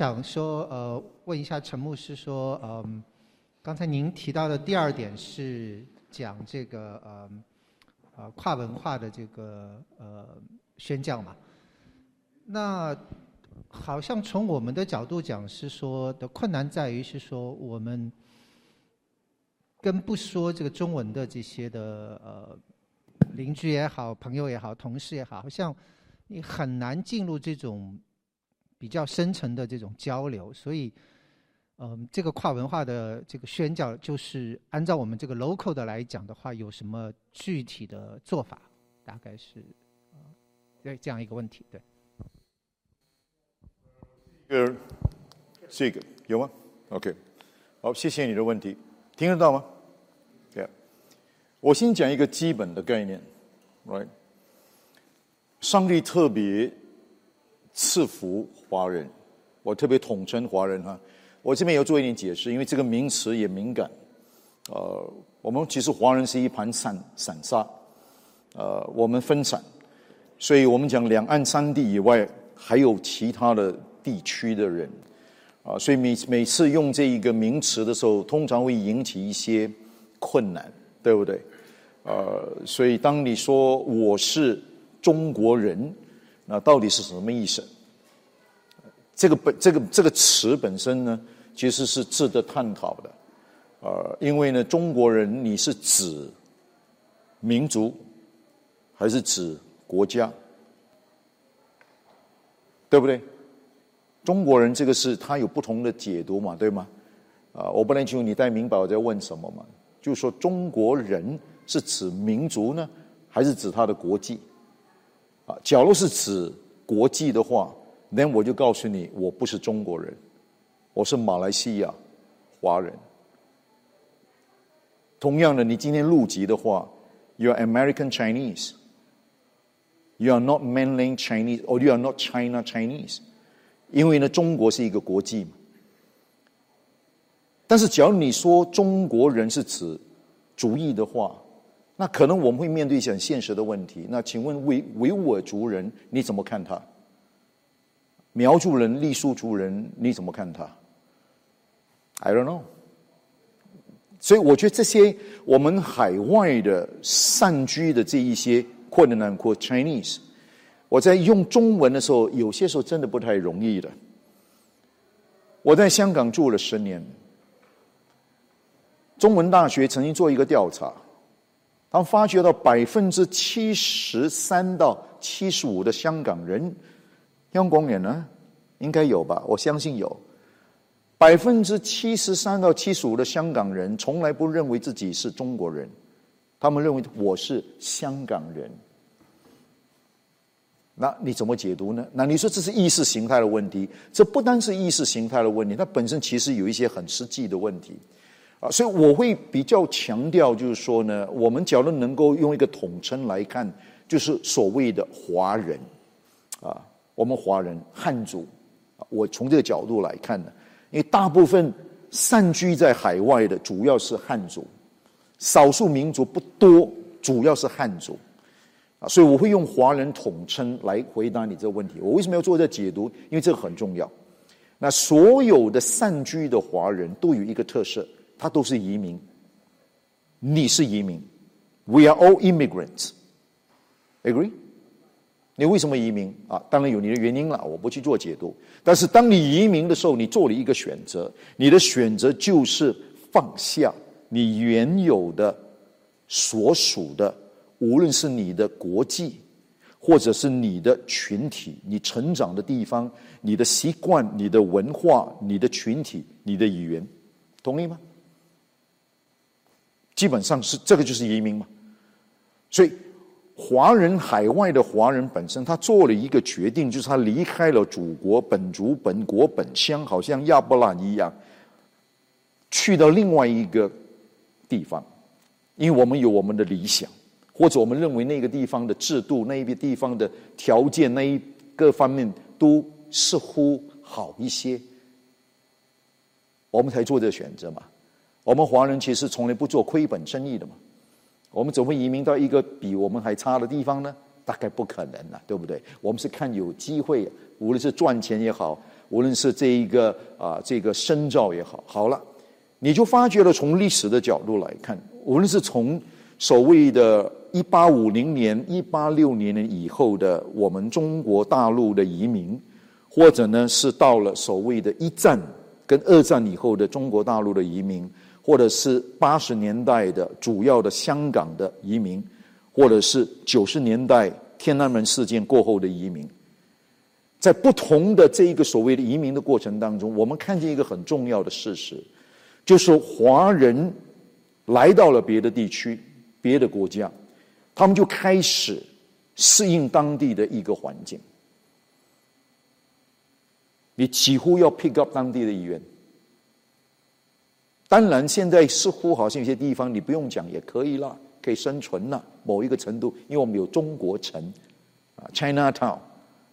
想说，呃，问一下陈牧师说，嗯，刚才您提到的第二点是讲这个，呃，呃，跨文化的这个呃宣教嘛？那好像从我们的角度讲，是说的困难在于是说我们跟不说这个中文的这些的呃邻居也好、朋友也好、同事也好，好像你很难进入这种。比较深层的这种交流，所以，嗯，这个跨文化的这个宣教，就是按照我们这个 local 的来讲的话，有什么具体的做法？大概是，对这样一个问题，对。呃，这个有吗？OK，好，谢谢你的问题，听得到吗？对，我先讲一个基本的概念，Right，上帝特别。赐福华人，我特别统称华人哈。我这边要做一点解释，因为这个名词也敏感。呃，我们其实华人是一盘散散沙，呃，我们分散，所以我们讲两岸三地以外还有其他的地区的人啊，所以每每次用这一个名词的时候，通常会引起一些困难，对不对？呃，所以当你说我是中国人。那到底是什么意思？这个本这个这个词本身呢，其实是值得探讨的，呃，因为呢，中国人你是指民族还是指国家，对不对？中国人这个是他有不同的解读嘛，对吗？啊，我不能清楚你带明白我在问什么嘛？就是说中国人是指民族呢，还是指他的国际？假如是指国际的话，那我就告诉你，我不是中国人，我是马来西亚华人。同样的，你今天入籍的话，You are American Chinese. You are not mainland Chinese, or you are not China Chinese. 因为呢，中国是一个国际嘛。但是，假如你说中国人是指主义的话，那可能我们会面对一些很现实的问题。那请问维维吾尔族人你怎么看他？苗族人、傈僳族人你怎么看他？I don't know。所以我觉得这些我们海外的散居的这一些困难或 Chinese，我在用中文的时候，有些时候真的不太容易的。我在香港住了十年，中文大学曾经做一个调查。他们发觉到百分之七十三到七十五的香港人，香港人呢，应该有吧？我相信有。百分之七十三到七十五的香港人从来不认为自己是中国人，他们认为我是香港人。那你怎么解读呢？那你说这是意识形态的问题？这不单是意识形态的问题，它本身其实有一些很实际的问题。啊，所以我会比较强调，就是说呢，我们假如能够用一个统称来看，就是所谓的华人，啊，我们华人汉族，我从这个角度来看呢，因为大部分散居在海外的主要是汉族，少数民族不多，主要是汉族，啊，所以我会用华人统称来回答你这个问题。我为什么要做这解读？因为这个很重要。那所有的散居的华人都有一个特色。他都是移民，你是移民，We are all immigrants. Agree？你为什么移民啊？当然有你的原因了，我不去做解读。但是当你移民的时候，你做了一个选择，你的选择就是放下你原有的所属的，无论是你的国际，或者是你的群体，你成长的地方，你的习惯、你的文化、你的群体、你的语言，同意吗？基本上是这个就是移民嘛，所以华人海外的华人本身，他做了一个决定，就是他离开了祖国本族本国本乡，好像亚伯拉一样，去到另外一个地方，因为我们有我们的理想，或者我们认为那个地方的制度、那一个地方的条件、那一各方面都似乎好一些，我们才做这个选择嘛。我们华人其实从来不做亏本生意的嘛，我们怎么移民到一个比我们还差的地方呢？大概不可能了，对不对？我们是看有机会，无论是赚钱也好，无论是这一个啊这个深造也好，好了，你就发觉了从历史的角度来看，无论是从所谓的一八五零年、一八六零年以后的我们中国大陆的移民，或者呢是到了所谓的一战跟二战以后的中国大陆的移民，或者是八十年代的主要的香港的移民，或者是九十年代天安门事件过后的移民。在不同的这一个所谓的移民的过程当中，我们看见一个很重要的事实，就是华人来到了别的地区、别的国家，他们就开始适应当地的一个环境。你几乎要 pick up 当地的语言。当然，现在似乎好像有些地方你不用讲也可以了，可以生存了。某一个程度，因为我们有中国城啊，China Town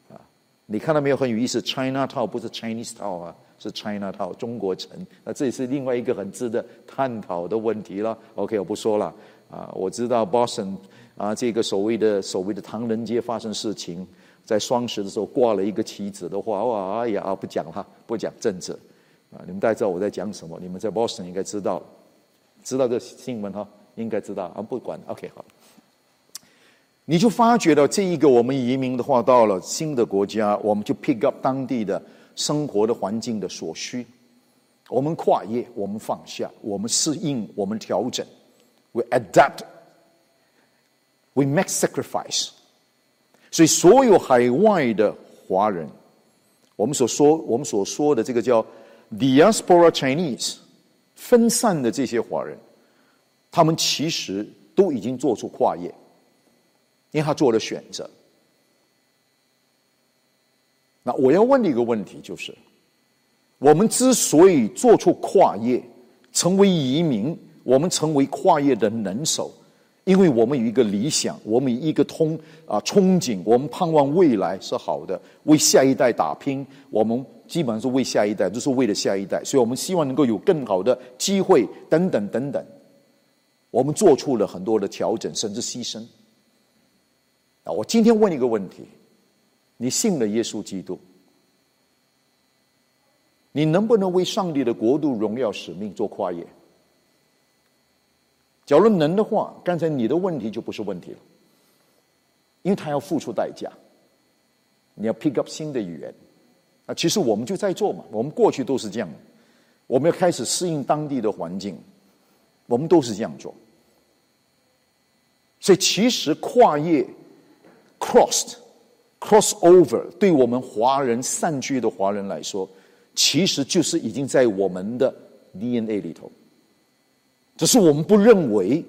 啊。你看到没有？很有意思，China Town 不是 Chinese Town 啊，是 China Town 中国城。那这也是另外一个很值得探讨的问题了。OK，我不说了。啊，我知道 Boston 啊，这个所谓的所谓的唐人街发生事情，在双十的时候挂了一个旗子的话，哇，哎呀，不讲了，不讲政治。啊，你们大家知道我在讲什么？你们在 Boston 应该知道，知道这新闻哈，应该知道啊。不管，OK，好。你就发觉到这一个我们移民的话，到了新的国家，我们就 pick up 当地的生活的环境的所需，我们跨越，我们放下，我们适应，我们调整，we adapt，we make sacrifice。所以，所有海外的华人，我们所说我们所说的这个叫 diaspora Chinese，分散的这些华人，他们其实都已经做出跨越。因为他做了选择。那我要问你一个问题，就是：我们之所以做出跨越，成为移民，我们成为跨越的能手，因为我们有一个理想，我们有一个通啊憧憬，我们盼望未来是好的，为下一代打拼。我们基本上是为下一代，就是为了下一代，所以我们希望能够有更好的机会，等等等等。我们做出了很多的调整，甚至牺牲。啊！我今天问一个问题：你信了耶稣基督，你能不能为上帝的国度荣耀使命做跨越？假如能的话，刚才你的问题就不是问题了，因为他要付出代价。你要 pick up 新的语言啊！其实我们就在做嘛，我们过去都是这样，我们要开始适应当地的环境，我们都是这样做。所以，其实跨越。Crossed, cross over，对我们华人散居的华人来说，其实就是已经在我们的 DNA 里头。只是我们不认为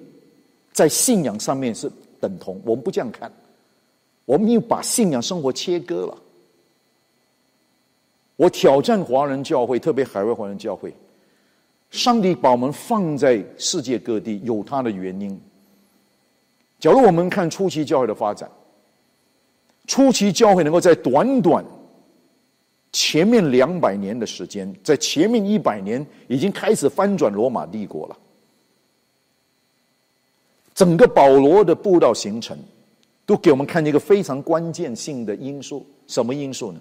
在信仰上面是等同，我们不这样看。我们又把信仰生活切割了。我挑战华人教会，特别海外华人教会，上帝把我们放在世界各地，有他的原因。假如我们看初期教会的发展。初期教会能够在短短前面两百年的时间，在前面一百年已经开始翻转罗马帝国了。整个保罗的布道行程，都给我们看见一个非常关键性的因素，什么因素呢？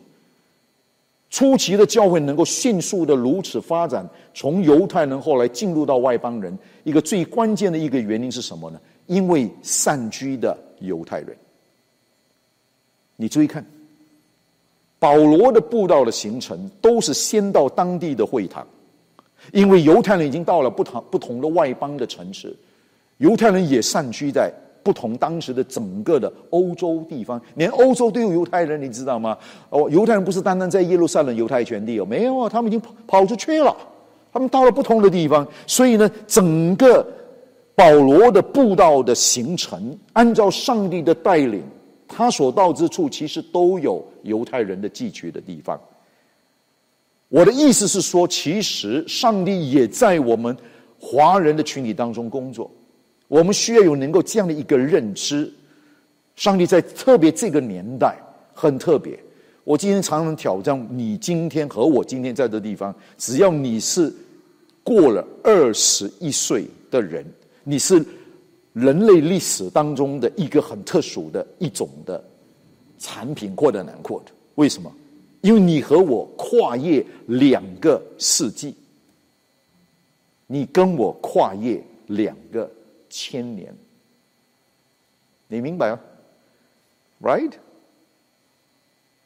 初期的教会能够迅速的如此发展，从犹太人后来进入到外邦人，一个最关键的一个原因是什么呢？因为散居的犹太人。你注意看，保罗的布道的行程都是先到当地的会堂，因为犹太人已经到了不同不同的外邦的城市，犹太人也散居在不同当时的整个的欧洲地方，连欧洲都有犹太人，你知道吗？哦，犹太人不是单单在耶路撒冷犹太权地哦，没有啊，他们已经跑出去了，他们到了不同的地方，所以呢，整个保罗的布道的行程，按照上帝的带领。他所到之处，其实都有犹太人的寄居的地方。我的意思是说，其实上帝也在我们华人的群体当中工作。我们需要有能够这样的一个认知：上帝在特别这个年代很特别。我今天常常挑战你，今天和我今天在这地方，只要你是过了二十一岁的人，你是。人类历史当中的一个很特殊的一种的产品，或者难过的，为什么？因为你和我跨越两个世纪，你跟我跨越两个千年，你明白吗？Right？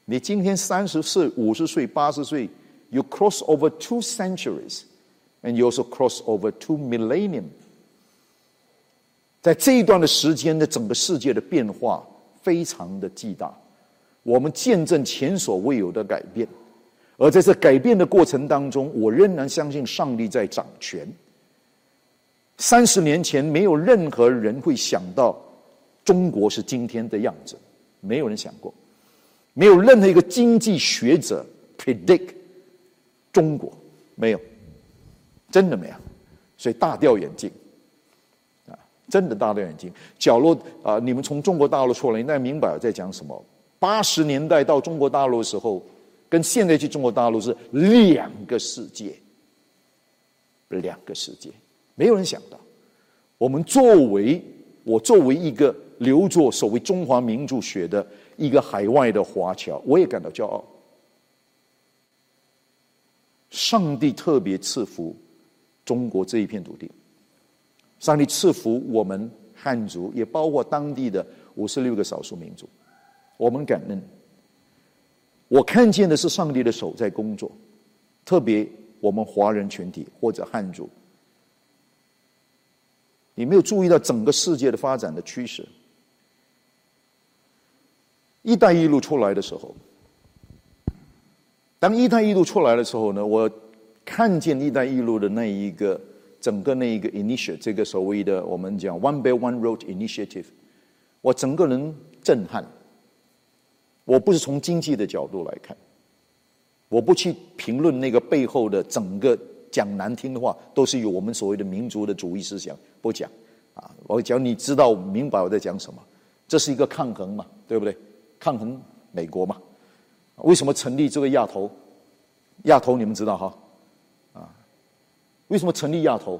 你今天三十岁、五十岁、八十岁，you cross over two centuries，and you also cross over two millennium。在这一段的时间的整个世界的变化非常的巨大，我们见证前所未有的改变，而在这改变的过程当中，我仍然相信上帝在掌权。三十年前，没有任何人会想到中国是今天的样子，没有人想过，没有任何一个经济学者 predict 中国，没有，真的没有，所以大掉眼镜。真的大掉眼睛。角落啊，你们从中国大陆出来，应该明白我在讲什么。八十年代到中国大陆的时候，跟现在去中国大陆是两个世界，两个世界，没有人想到。我们作为我作为一个留作所谓中华民族学的一个海外的华侨，我也感到骄傲。上帝特别赐福中国这一片土地。上帝赐福我们汉族，也包括当地的五十六个少数民族，我们感恩。我看见的是上帝的手在工作，特别我们华人群体或者汉族，你没有注意到整个世界的发展的趋势。一带一路出来的时候，当一带一路出来的时候呢，我看见一带一路的那一个。整个那一个 initiative，这个所谓的我们讲 One Belt One Road Initiative，我整个人震撼。我不是从经济的角度来看，我不去评论那个背后的整个讲难听的话，都是有我们所谓的民族的主义思想不讲啊。我讲你知道明白我在讲什么？这是一个抗衡嘛，对不对？抗衡美国嘛？为什么成立这个亚投？亚投你们知道哈？啊为什么成立亚投？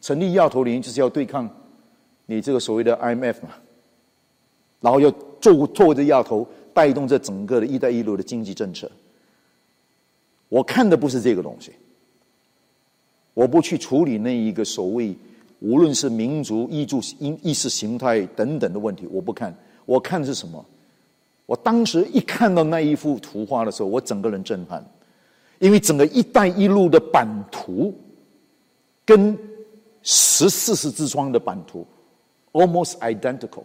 成立亚投原因就是要对抗你这个所谓的 IMF 嘛，然后要做做这亚投，带动这整个的一带一路的经济政策。我看的不是这个东西，我不去处理那一个所谓无论是民族意注意意识形态等等的问题，我不看。我看的是什么？我当时一看到那一幅图画的时候，我整个人震撼，因为整个一带一路的版图。跟十四十之窗的版图 almost identical，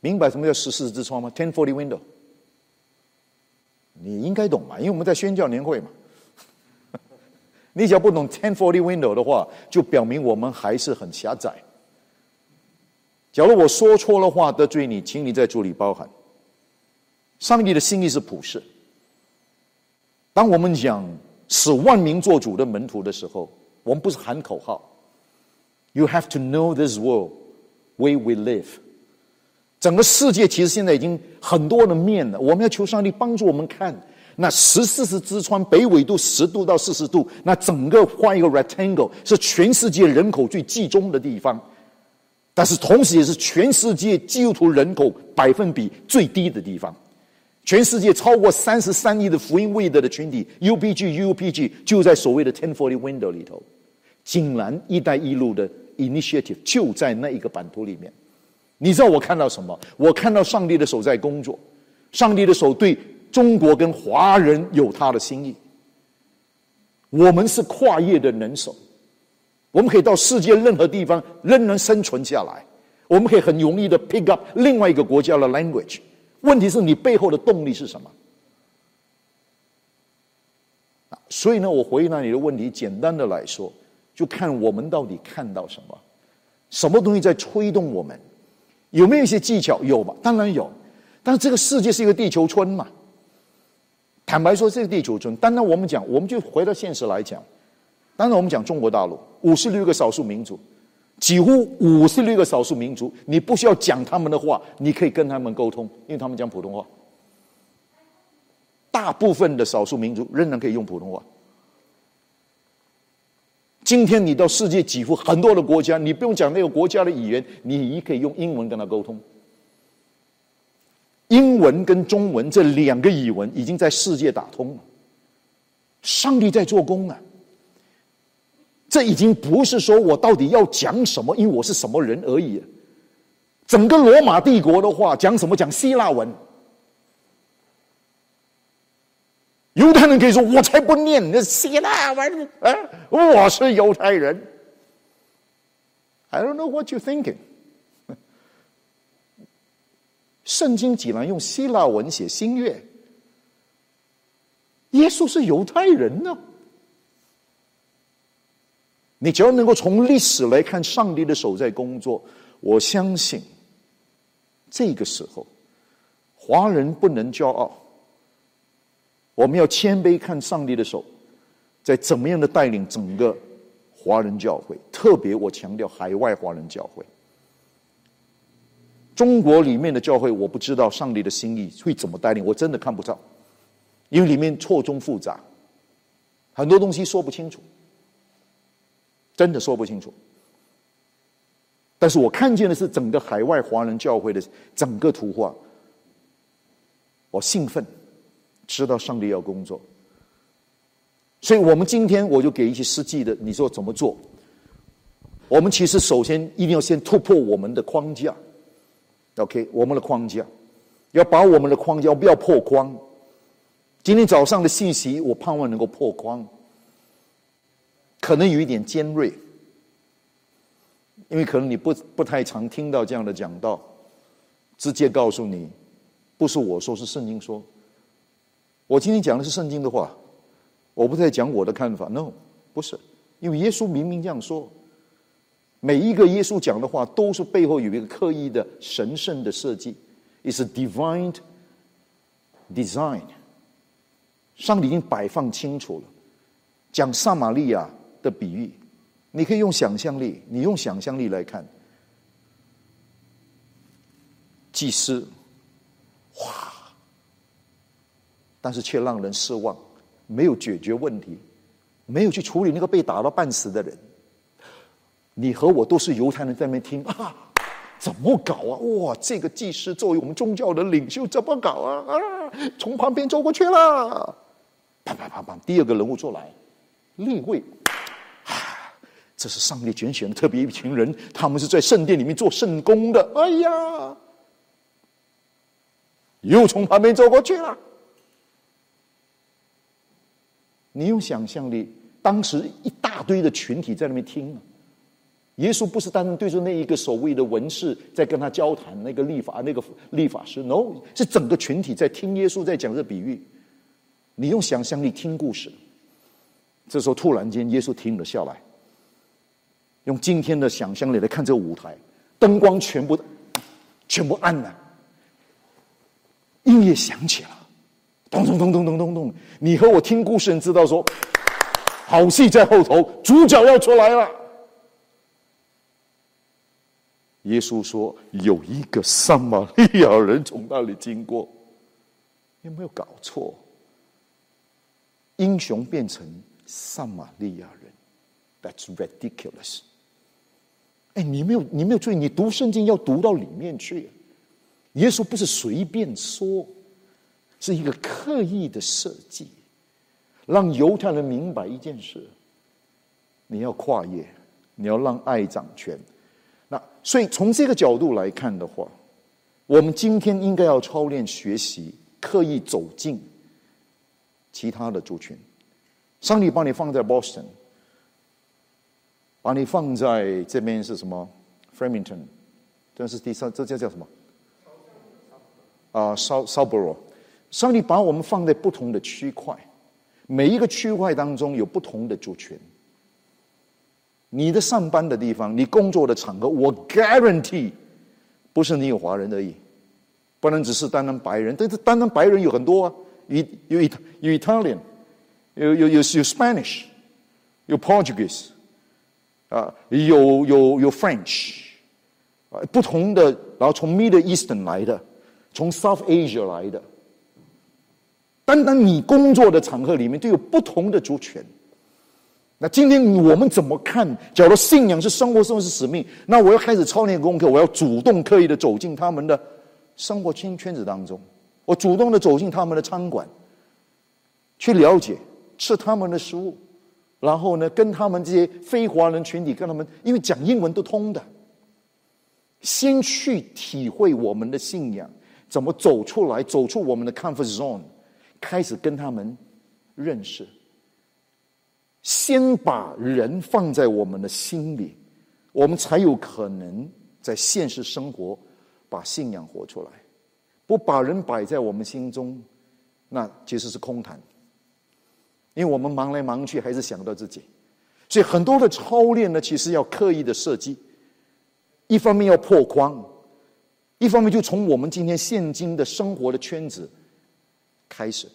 明白什么叫十四之窗吗？Ten forty window，你应该懂嘛，因为我们在宣教年会嘛。你只要不懂 ten forty window 的话，就表明我们还是很狭窄。假如我说错了话得罪你，请你在主里包涵。上帝的心意是普世。当我们讲。使万民做主的门徒的时候，我们不是喊口号。You have to know this world where we live。整个世界其实现在已经很多的面了。我们要求上帝帮助我们看那十四十之川，北纬度十度到四十度，那整个画一个 rectangle 是全世界人口最集中的地方，但是同时也是全世界基督徒人口百分比最低的地方。全世界超过三十三亿的福音未得的群体，UPG、UPG 就在所谓的 Ten Forty Window 里头。竟然“一带一路”的 initiative 就在那一个版图里面。你知道我看到什么？我看到上帝的手在工作，上帝的手对中国跟华人有他的心意。我们是跨越的人手，我们可以到世界任何地方仍能生存下来。我们可以很容易的 pick up 另外一个国家的 language。问题是你背后的动力是什么？所以呢，我回答你的问题，简单的来说，就看我们到底看到什么，什么东西在推动我们？有没有一些技巧？有吧？当然有。但是这个世界是一个地球村嘛？坦白说，这个地球村。当然，我们讲，我们就回到现实来讲。当然，我们讲中国大陆五十六个少数民族。几乎五十六个少数民族，你不需要讲他们的话，你可以跟他们沟通，因为他们讲普通话。大部分的少数民族仍然可以用普通话。今天你到世界几乎很多的国家，你不用讲那个国家的语言，你也可以用英文跟他沟通。英文跟中文这两个语文已经在世界打通了。上帝在做工啊！这已经不是说我到底要讲什么，因为我是什么人而已。整个罗马帝国的话，讲什么？讲希腊文。犹太人可以说：“我才不念那希腊文啊！我是犹太人。” I don't know what you thinking。圣经竟然用希腊文写新约。耶稣是犹太人呢。你只要能够从历史来看上帝的手在工作，我相信这个时候华人不能骄傲，我们要谦卑看上帝的手在怎么样的带领整个华人教会，特别我强调海外华人教会。中国里面的教会，我不知道上帝的心意会怎么带领，我真的看不到。因为里面错综复杂，很多东西说不清楚，真的说不清楚。但是我看见的是整个海外华人教会的整个图画，我兴奋，知道上帝要工作。所以我们今天我就给一些实际的，你说怎么做？我们其实首先一定要先突破我们的框架，OK，我们的框架，要把我们的框架不要破框。今天早上的信息，我盼望能够破框，可能有一点尖锐，因为可能你不不太常听到这样的讲道，直接告诉你，不是我说，是圣经说。我今天讲的是圣经的话，我不再讲我的看法。No，不是，因为耶稣明明这样说，每一个耶稣讲的话都是背后有一个刻意的神圣的设计，is a divine design。上帝已经摆放清楚了，讲撒玛利亚的比喻，你可以用想象力，你用想象力来看，祭司，哇，但是却让人失望，没有解决问题，没有去处理那个被打到半死的人。你和我都是犹太人，在那边听啊，怎么搞啊？哇，这个祭司作为我们宗教的领袖，怎么搞啊？啊，从旁边走过去了。啪啪啪啪！第二个人物出来，立位，这是上帝拣选的特别一群人，他们是在圣殿里面做圣工的。哎呀，又从旁边走过去了。你用想象力，当时一大堆的群体在那边听。耶稣不是单单对着那一个所谓的文士在跟他交谈，那个立法那个立法师，no，是整个群体在听耶稣在讲这比喻。你用想象力听故事，这时候突然间耶稣停了下来，用今天的想象力来看这个舞台，灯光全部全部暗了，音乐响起了，咚咚咚咚咚咚咚。你和我听故事人知道说，好戏在后头，主角要出来了。耶稣说有一个撒玛利亚人从那里经过，有没有搞错？英雄变成撒玛利亚人，That's ridiculous。哎，你没有，你没有注意，你读圣经要读到里面去。耶稣不是随便说，是一个刻意的设计，让犹太人明白一件事：你要跨越，你要让爱掌权。那所以从这个角度来看的话，我们今天应该要操练学习，刻意走进。其他的族群，上帝把你放在 Boston，把你放在这边是什么？Framington，这是第三，这叫叫什么？啊，Southborough。上帝把我们放在不同的区块，每一个区块当中有不同的族群。你的上班的地方，你工作的场合，我 guarantee 不是你有华人而已，不能只是单单白人，但是单单白人有很多啊。有有有 Italian，有有有有 Spanish，有 Portuguese，啊，有有有 French，啊，不同的，然后从 Middle Eastern 来的，从 South Asia 来的，单单你工作的场合里面都有不同的族群。那今天我们怎么看？假如信仰是生活，生活是使命，那我要开始操练功课，我要主动刻意的走进他们的生活圈圈子当中，我主动的走进他们的餐馆，去了解，吃他们的食物，然后呢，跟他们这些非华人群体，跟他们，因为讲英文都通的，先去体会我们的信仰，怎么走出来，走出我们的 comfort zone，开始跟他们认识，先把人放在我们的心里，我们才有可能在现实生活。把信仰活出来，不把人摆在我们心中，那其实是空谈。因为我们忙来忙去，还是想到自己，所以很多的操练呢，其实要刻意的设计。一方面要破框，一方面就从我们今天现今的生活的圈子开始，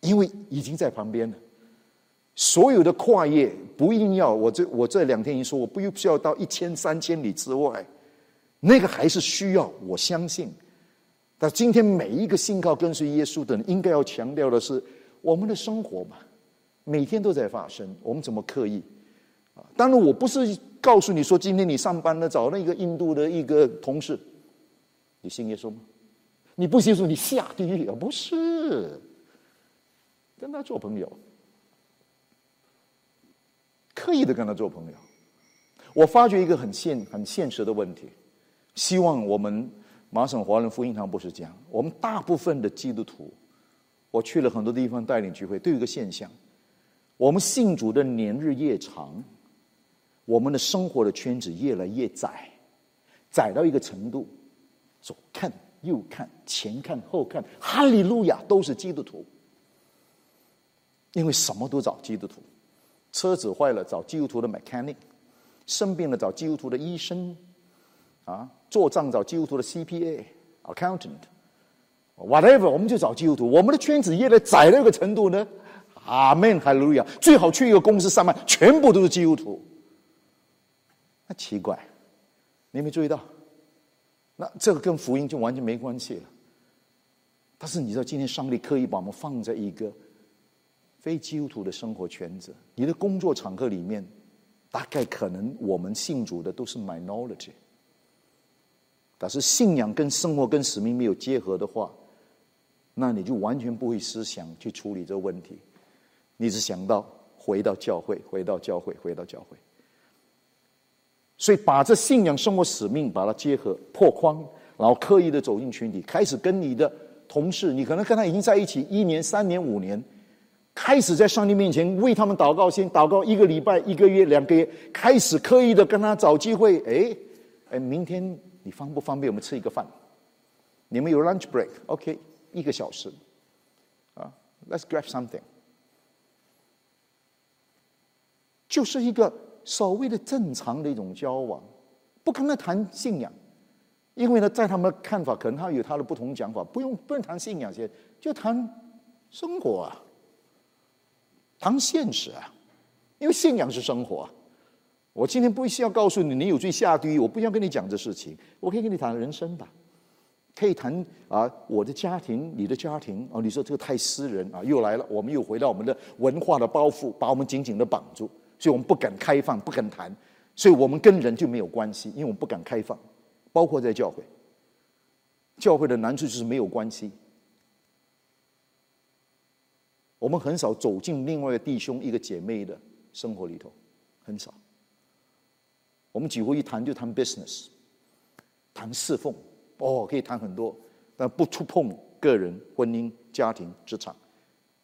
因为已经在旁边了。所有的跨越不一定要我这我这两天一说，我不需要到一千三千里之外。那个还是需要，我相信。但今天每一个信靠跟随耶稣的人，应该要强调的是，我们的生活嘛，每天都在发生，我们怎么刻意？啊，当然我不是告诉你说，今天你上班了，找那个印度的一个同事，你信耶稣吗？你不信耶稣，你下地狱啊？不是，跟他做朋友，刻意的跟他做朋友。我发觉一个很现很现实的问题。希望我们麻省华人福音堂不是这样。我们大部分的基督徒，我去了很多地方带领聚会，都有一个现象：我们信主的年日越长，我们的生活的圈子越来越窄，窄到一个程度，左看右看，前看后看，哈利路亚都是基督徒，因为什么都找基督徒，车子坏了找基督徒的 mechanic，生病了找基督徒的医生。啊，做账找基督徒的 CPA、accountant，whatever，我们就找基督徒。我们的圈子越来窄到一个程度呢，阿门，哈利路亚。最好去一个公司上班，全部都是基督徒。那奇怪，你没注意到？那这个跟福音就完全没关系了。但是你知道，今天上帝刻意把我们放在一个非基督徒的生活圈子，你的工作场合里面，大概可能我们信主的都是 minority。但是信仰跟生活跟使命没有结合的话，那你就完全不会思想去处理这个问题，你只想到回到教会，回到教会，回到教会。所以把这信仰、生活、使命把它结合破框，然后刻意的走进群体，开始跟你的同事，你可能跟他已经在一起一年、三年、五年，开始在上帝面前为他们祷告，先祷告一个礼拜、一个月、两个月，开始刻意的跟他找机会，哎哎，明天。你方不方便我们吃一个饭？你们有 lunch break？OK，一个小时。啊，Let's grab something。就是一个所谓的正常的一种交往，不跟他谈信仰，因为呢，在他们看法，可能他有他的不同讲法，不用不用谈信仰先，就谈生活啊，谈现实啊，因为信仰是生活。我今天不需要告诉你，你有罪下地狱。我不需要跟你讲这事情，我可以跟你谈人生吧，可以谈啊，我的家庭，你的家庭啊。你说这个太私人啊，又来了，我们又回到我们的文化的包袱，把我们紧紧的绑住，所以我们不敢开放，不敢谈，所以我们跟人就没有关系，因为我们不敢开放，包括在教会，教会的难处就是没有关系，我们很少走进另外一个弟兄、一个姐妹的生活里头，很少。我们几乎一谈就谈 business，谈侍奉，哦，可以谈很多，但不触碰个人、婚姻、家庭、职场，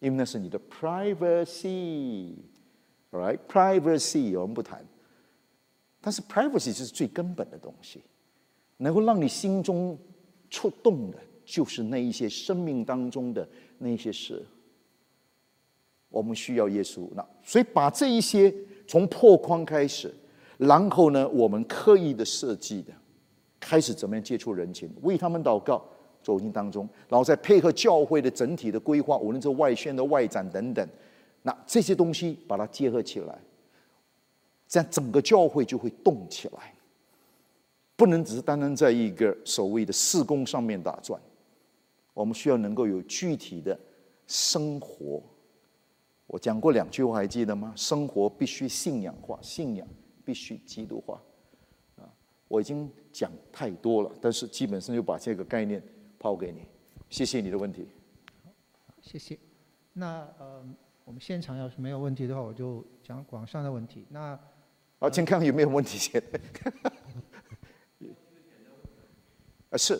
因为那是你的 privacy，right？privacy 我们不谈，但是 privacy 是最根本的东西，能够让你心中触动的，就是那一些生命当中的那些事。我们需要耶稣，那所以把这一些从破框开始。然后呢，我们刻意的设计的，开始怎么样接触人群，为他们祷告，走进当中，然后再配合教会的整体的规划，无论是外宣的外展等等，那这些东西把它结合起来，这样整个教会就会动起来，不能只是单单在一个所谓的事工上面打转，我们需要能够有具体的生活。我讲过两句话，还记得吗？生活必须信仰化，信仰。必须基督化，啊，我已经讲太多了，但是基本上就把这个概念抛给你。谢谢你的问题。谢谢。那呃，我们现场要是没有问题的话，我就讲网上的问题。那啊，请看看有没有问题先。啊，是。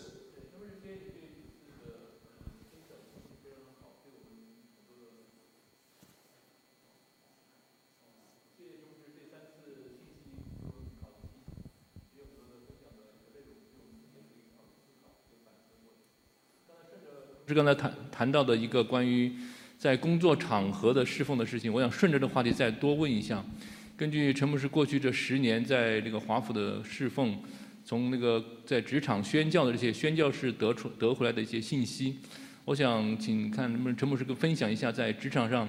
是刚才谈谈到的一个关于在工作场合的侍奉的事情，我想顺着这个话题再多问一下。根据陈牧师过去这十年在这个华府的侍奉，从那个在职场宣教的这些宣教士得出得回来的一些信息，我想请看能不能陈牧师跟分享一下在职场上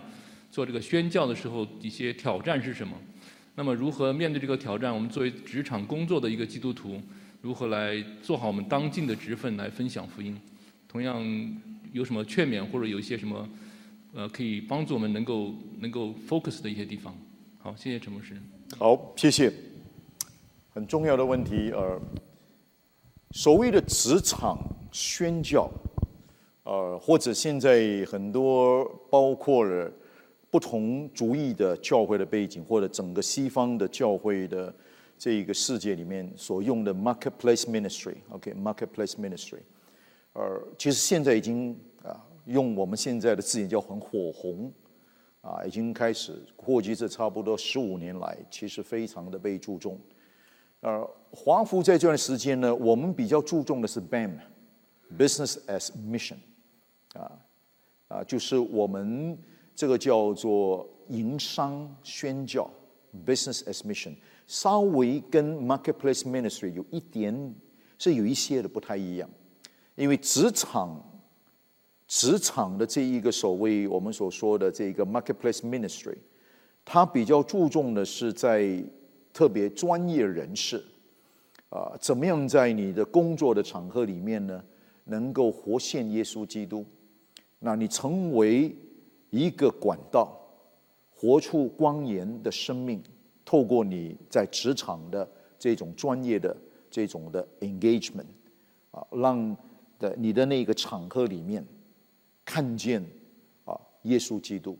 做这个宣教的时候一些挑战是什么？那么如何面对这个挑战？我们作为职场工作的一个基督徒，如何来做好我们当尽的职分来分享福音？同样。有什么劝勉或者有一些什么，呃，可以帮助我们能够能够 focus 的一些地方？好，谢谢陈牧师。好，谢谢。很重要的问题，呃，所谓的职场宣教，呃，或者现在很多包括了不同主义的教会的背景，或者整个西方的教会的这一个世界里面所用的 marketplace ministry，OK，marketplace ministry。呃，其实现在已经啊，用我们现在的字眼叫很火红，啊，已经开始，过去这差不多十五年来，其实非常的被注重。呃，华福在这段时间呢，我们比较注重的是 BAM，Business as Mission，啊啊，就是我们这个叫做营商宣教，Business as Mission，稍微跟 Marketplace Ministry 有一点是有一些的不太一样。因为职场，职场的这一个所谓我们所说的这个 marketplace ministry，它比较注重的是在特别专业人士，啊，怎么样在你的工作的场合里面呢，能够活现耶稣基督？那你成为一个管道，活出光颜的生命，透过你在职场的这种专业的这种的 engagement，啊，让。的你的那个场合里面，看见啊耶稣基督，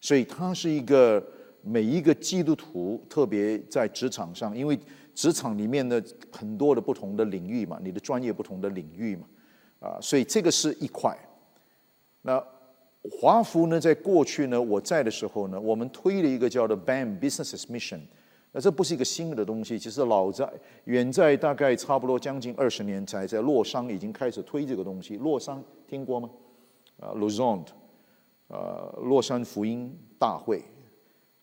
所以他是一个每一个基督徒，特别在职场上，因为职场里面的很多的不同的领域嘛，你的专业不同的领域嘛，啊，所以这个是一块。那华福呢，在过去呢，我在的时候呢，我们推了一个叫做 BAM Business Mission。那这不是一个新的东西，其实老在远在大概差不多将近二十年才在洛桑已经开始推这个东西。洛桑听过吗？啊 l o s a n 呃，洛杉福音大会，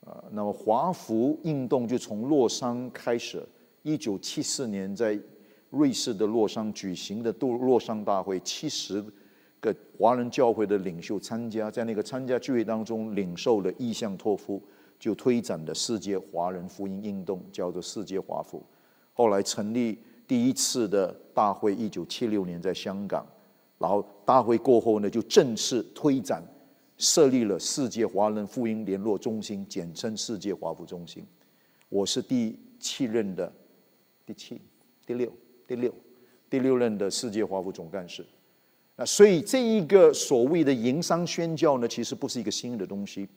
啊，那么华福运动就从洛桑开始。一九七四年在瑞士的洛桑举行的杜洛桑大会，七十个华人教会的领袖参加，在那个参加聚会当中领受了意向托付。就推展的世界华人福音运动，叫做世界华府。后来成立第一次的大会，一九七六年在香港。然后大会过后呢，就正式推展，设立了世界华人福音联络中心，简称世界华府中心。我是第七任的，第七、第六、第六、第六任的世界华府总干事。那所以这一个所谓的营商宣教呢，其实不是一个新的东西。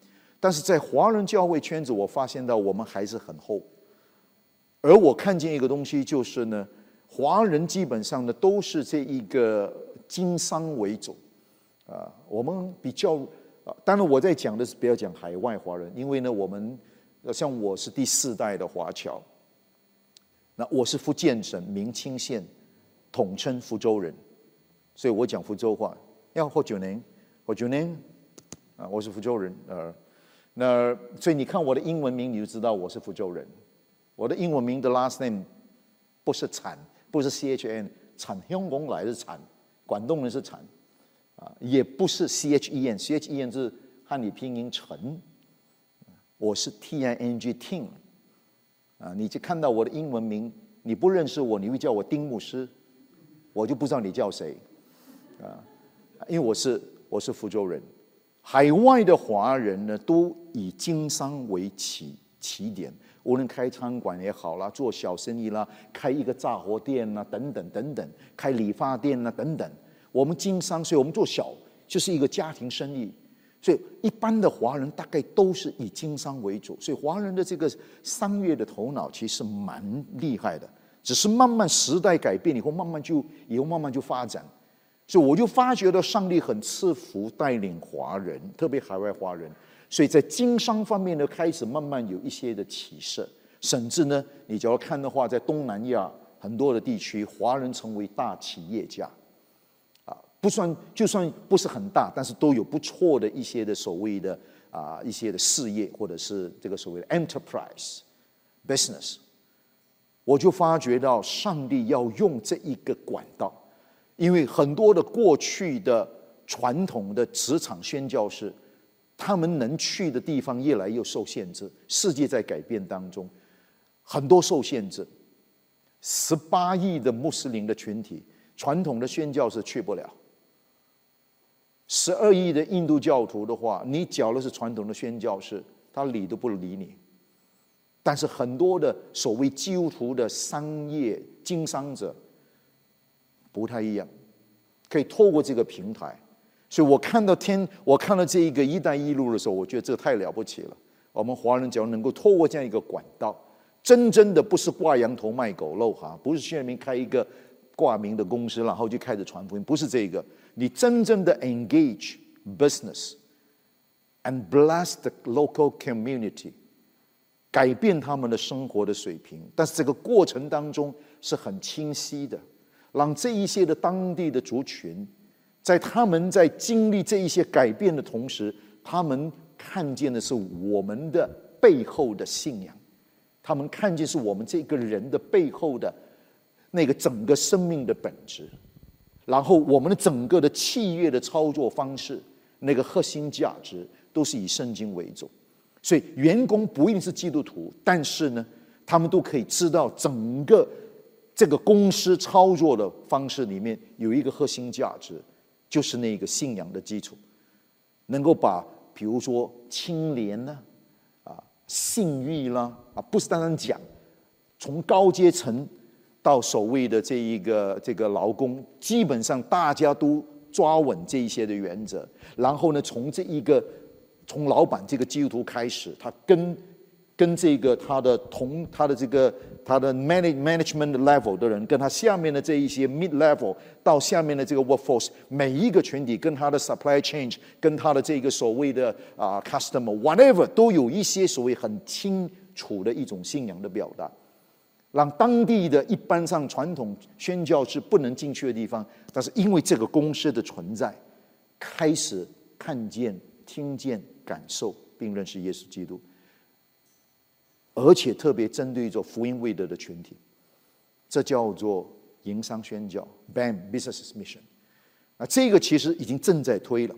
但是在华人教会圈子，我发现到我们还是很厚。而我看见一个东西，就是呢，华人基本上呢都是这一个经商为主，啊，我们比较啊，当然我在讲的是不要讲海外华人，因为呢，我们像我是第四代的华侨，那我是福建省明清县，统称福州人，所以我讲福州话。要喝酒呢，喝酒呢，啊，我是福州人，呃。那所以你看我的英文名，你就知道我是福州人。我的英文名的 last name 不是产，不是 C H N，产香港来的产，广东人是产，啊，也不是 C H E N，C H E N 是汉语拼音陈，我是 T I N G Ting，啊，你就看到我的英文名，你不认识我，你会叫我丁牧师，我就不知道你叫谁，啊，因为我是我是福州人。海外的华人呢，都以经商为起起点。无论开餐馆也好啦，做小生意啦，开一个杂货店啦，等等等等，开理发店啦，等等。我们经商，所以我们做小就是一个家庭生意。所以一般的华人大概都是以经商为主，所以华人的这个商业的头脑其实蛮厉害的。只是慢慢时代改变以后，慢慢就以后慢慢就发展。所以我就发觉到上帝很赐福带领华人，特别海外华人，所以在经商方面呢，开始慢慢有一些的起色，甚至呢，你只要看的话，在东南亚很多的地区，华人成为大企业家，啊，不算就算不是很大，但是都有不错的一些的所谓的啊一些的事业，或者是这个所谓的 enterprise business，我就发觉到上帝要用这一个管道。因为很多的过去的传统的职场宣教士，他们能去的地方越来越受限制。世界在改变当中，很多受限制。十八亿的穆斯林的群体，传统的宣教士去不了。十二亿的印度教徒的话，你缴的是传统的宣教士，他理都不理你。但是很多的所谓基督徒的商业经商者。不太一样，可以透过这个平台，所以我看到天，我看到这一个“一带一路”的时候，我觉得这太了不起了。我们华人只要能够透过这样一个管道，真正的不是挂羊头卖狗肉哈，不是去那边开一个挂名的公司，然后就开始传福音，不是这个。你真正的 engage business and bless the local community，改变他们的生活的水平，但是这个过程当中是很清晰的。让这一些的当地的族群，在他们在经历这一些改变的同时，他们看见的是我们的背后的信仰，他们看见是我们这个人的背后的那个整个生命的本质，然后我们的整个的企业的操作方式，那个核心价值都是以圣经为主，所以员工不一定是基督徒，但是呢，他们都可以知道整个。这个公司操作的方式里面有一个核心价值，就是那个信仰的基础，能够把比如说清廉呢，啊，信誉啦，啊，不是单单讲，从高阶层到所谓的这一个这个劳工，基本上大家都抓稳这一些的原则，然后呢，从这一个从老板这个基督徒开始，他跟。跟这个他的同他的这个他的 manage management level 的人，跟他下面的这一些 mid level 到下面的这个 workforce，每一个群体跟他的 supply chain，跟他的这个所谓的啊 customer whatever 都有一些所谓很清楚的一种信仰的表达，让当地的一般上传统宣教是不能进去的地方，但是因为这个公司的存在，开始看见、听见、感受并认识耶稣基督。而且特别针对做福音未得的群体，这叫做营商宣教 （BAM Business Mission）。啊，这个其实已经正在推了，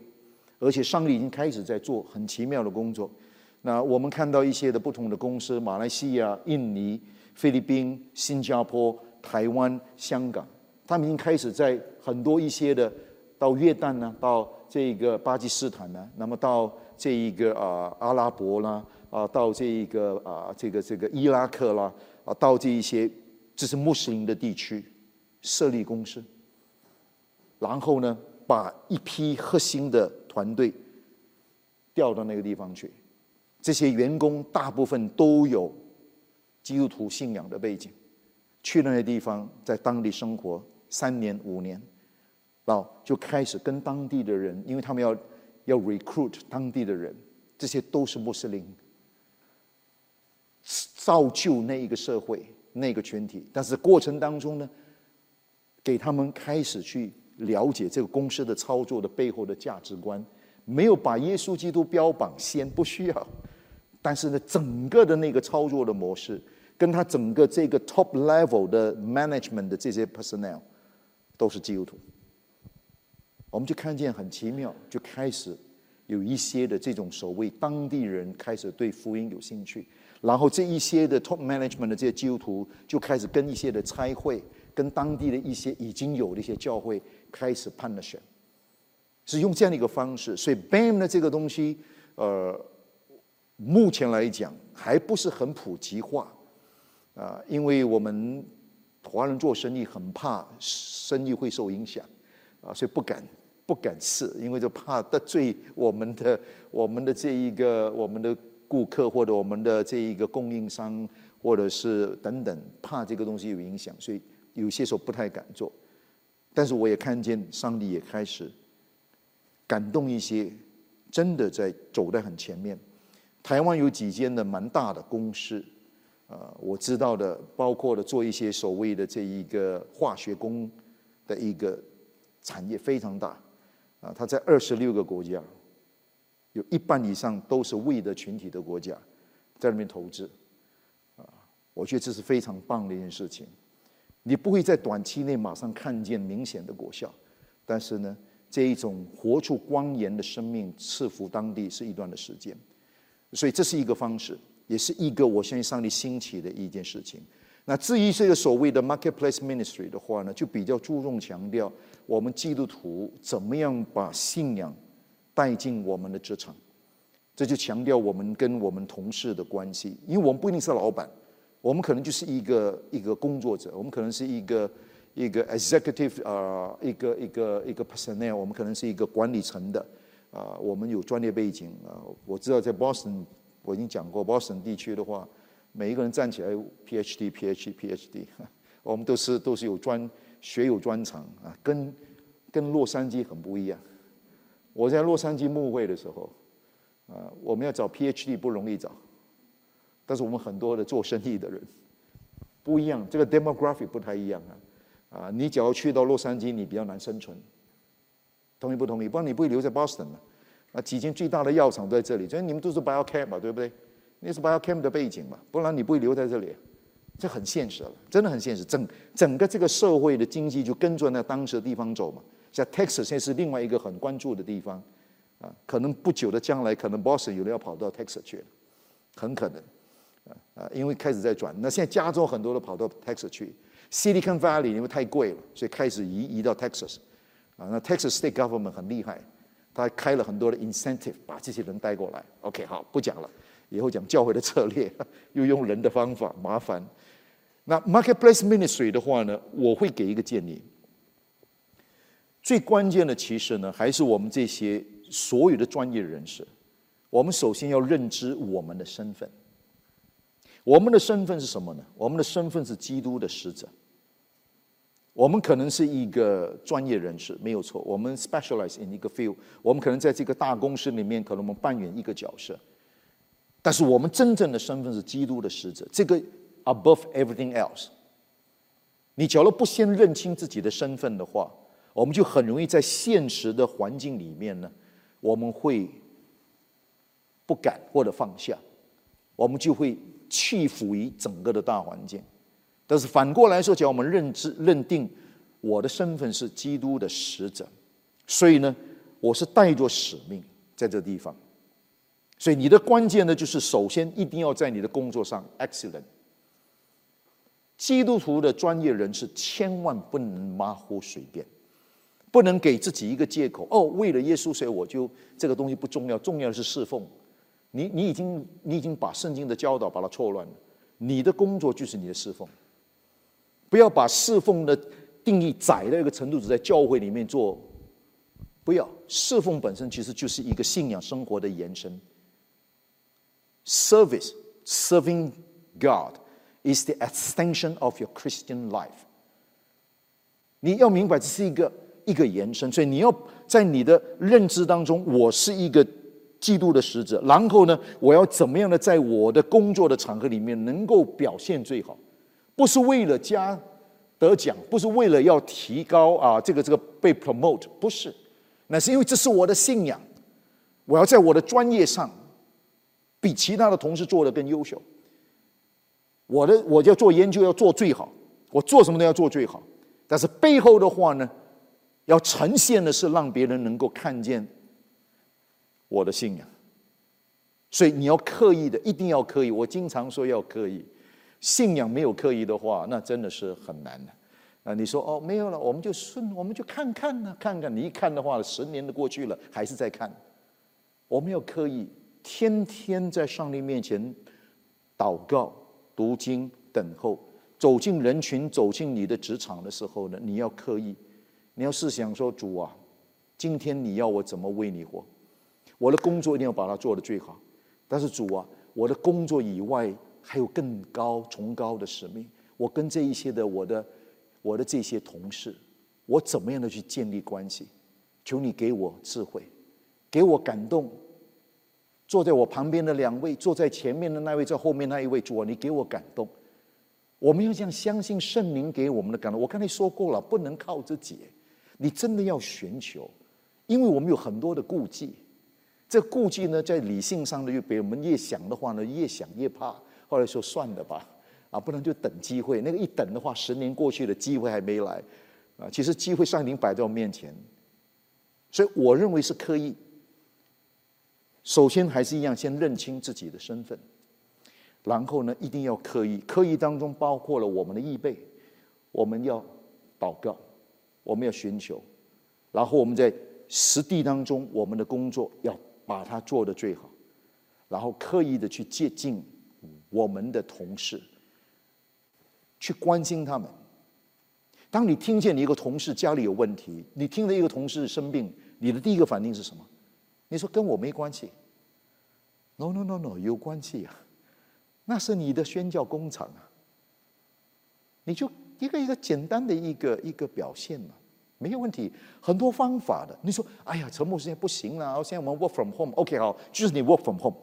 而且上帝已经开始在做很奇妙的工作。那我们看到一些的不同的公司，马来西亚、印尼、菲律宾、新加坡、台湾、香港，他们已经开始在很多一些的到约旦呢，到这个巴基斯坦呢，那么到这一个啊阿拉伯啦。啊到这一个啊，这个这个伊拉克啦，啊，到这一些这是穆斯林的地区设立公司，然后呢，把一批核心的团队调到那个地方去，这些员工大部分都有基督徒信仰的背景，去那些地方在当地生活三年五年，然后就开始跟当地的人，因为他们要要 recruit 当地的人，这些都是穆斯林。造就那一个社会那个群体，但是过程当中呢，给他们开始去了解这个公司的操作的背后的价值观，没有把耶稣基督标榜先不需要，但是呢，整个的那个操作的模式，跟他整个这个 top level 的 management 的这些 personnel 都是基督徒，我们就看见很奇妙，就开始有一些的这种所谓当地人开始对福音有兴趣。然后这一些的 top management 的这些基督徒就开始跟一些的差会，跟当地的一些已经有的一些教会开始判了选，是用这样的一个方式。所以 BAM 的这个东西，呃，目前来讲还不是很普及化。啊，因为我们华人做生意很怕生意会受影响。啊，所以不敢不敢试，因为就怕得罪我们的我们的这一个我们的顾客或者我们的这一个供应商或者是等等，怕这个东西有影响，所以有些时候不太敢做。但是我也看见上帝也开始感动一些，真的在走在很前面。台湾有几间的蛮大的公司，呃，我知道的，包括了做一些所谓的这一个化学工的一个产业非常大，啊，它在二十六个国家，有一半以上都是未的群体的国家，在那边投资，啊，我觉得这是非常棒的一件事情。你不会在短期内马上看见明显的果效，但是呢，这一种活出光颜的生命赐福当地是一段的时间。所以这是一个方式，也是一个我相信上帝兴起的一件事情。那至于这个所谓的 marketplace ministry 的话呢，就比较注重强调我们基督徒怎么样把信仰带进我们的职场。这就强调我们跟我们同事的关系，因为我们不一定是老板，我们可能就是一个一个工作者，我们可能是一个一个 executive 啊，一个一个一个 personnel，我们可能是一个管理层的。啊，我们有专业背景。啊，我知道在 Boston，我已经讲过，Boston 地区的话，每一个人站起来，PhD，PhD，PhD，我们都是都是有专学有专长。啊，跟跟洛杉矶很不一样。我在洛杉矶牧会的时候，啊，我们要找 PhD 不容易找，但是我们很多的做生意的人不一样，这个 demographic 不太一样啊，啊，你只要去到洛杉矶，你比较难生存。同意不同意？不然你不会留在 Boston 嘛？啊，几间最大的药厂都在这里，所以你们都是 Biochem 嘛，对不对？那是 Biochem 的背景嘛，不然你不会留在这里。这很现实了，真的很现实。整整个这个社会的经济就跟着那当时的地方走嘛。像 Texas 现在是另外一个很关注的地方啊，可能不久的将来，可能 Boston 有人要跑到 Texas 去了，很可能啊啊，因为开始在转。那现在加州很多都跑到 Texas 去，Silicon Valley 因为太贵了，所以开始移移到 Texas。啊，那 Texas State Government 很厉害，他开了很多的 incentive，把这些人带过来。OK，好，不讲了，以后讲教会的策略，又用人的方法，麻烦。那 Marketplace Ministry 的话呢，我会给一个建议。最关键的其实呢，还是我们这些所有的专业人士，我们首先要认知我们的身份。我们的身份是什么呢？我们的身份是基督的使者。我们可能是一个专业人士，没有错。我们 specialize in 一个 field，我们可能在这个大公司里面，可能我们扮演一个角色。但是我们真正的身份是基督的使者，这个 above everything else。你假如不先认清自己的身份的话，我们就很容易在现实的环境里面呢，我们会不敢或者放下，我们就会屈服于整个的大环境。但是反过来说，只要我们认知、认定我的身份是基督的使者，所以呢，我是带着使命在这地方。所以你的关键呢，就是首先一定要在你的工作上 excellent。基督徒的专业人士千万不能马虎随便，不能给自己一个借口哦，为了耶稣，所以我就这个东西不重要，重要的是侍奉。你你已经你已经把圣经的教导把它错乱了，你的工作就是你的侍奉。不要把侍奉的定义窄到一个程度，只在教会里面做。不要侍奉本身其实就是一个信仰生活的延伸。Service, serving God, is the extension of your Christian life。你要明白这是一个一个延伸，所以你要在你的认知当中，我是一个基督的使者。然后呢，我要怎么样的在我的工作的场合里面能够表现最好？不是为了加得奖，不是为了要提高啊，这个这个被 promote，不是，那是因为这是我的信仰，我要在我的专业上比其他的同事做的更优秀。我的我要做研究要做最好，我做什么都要做最好，但是背后的话呢，要呈现的是让别人能够看见我的信仰，所以你要刻意的，一定要刻意。我经常说要刻意。信仰没有刻意的话，那真的是很难的。啊，你说哦，没有了，我们就顺，我们就看看呢，看看。你一看的话，十年都过去了，还是在看。我们要刻意，天天在上帝面前祷告、读经、等候。走进人群，走进你的职场的时候呢，你要刻意，你要试想说：主啊，今天你要我怎么为你活？我的工作一定要把它做得最好。但是主啊，我的工作以外还有更高、崇高的使命。我跟这一些的我的我的这些同事，我怎么样的去建立关系？求你给我智慧，给我感动。坐在我旁边的两位，坐在前面的那位，在后面那一位，主啊，你给我感动。我们要这样相信圣灵给我们的感动。我刚才说过了，不能靠自己，你真的要寻求，因为我们有很多的顾忌。这顾忌呢，在理性上呢，又比我们越想的话呢，越想越怕。后来说算了吧，啊，不然就等机会。那个一等的话，十年过去了，机会还没来，啊，其实机会上已经摆在我面前。所以我认为是刻意。首先还是一样，先认清自己的身份。然后呢，一定要刻意。刻意当中包括了我们的预备，我们要祷告，我们要寻求，然后我们在实地当中，我们的工作要把它做得最好，然后刻意的去接近我们的同事，去关心他们。当你听见你一个同事家里有问题，你听了一个同事生病，你的第一个反应是什么？你说跟我没关系？No No No No，有关系啊！那是你的宣教工厂啊！你就一个一个简单的一个一个表现嘛，没有问题，很多方法的。你说，哎呀，沉默时间不行了，现在我们 work from home，OK，好，就是你 work from home，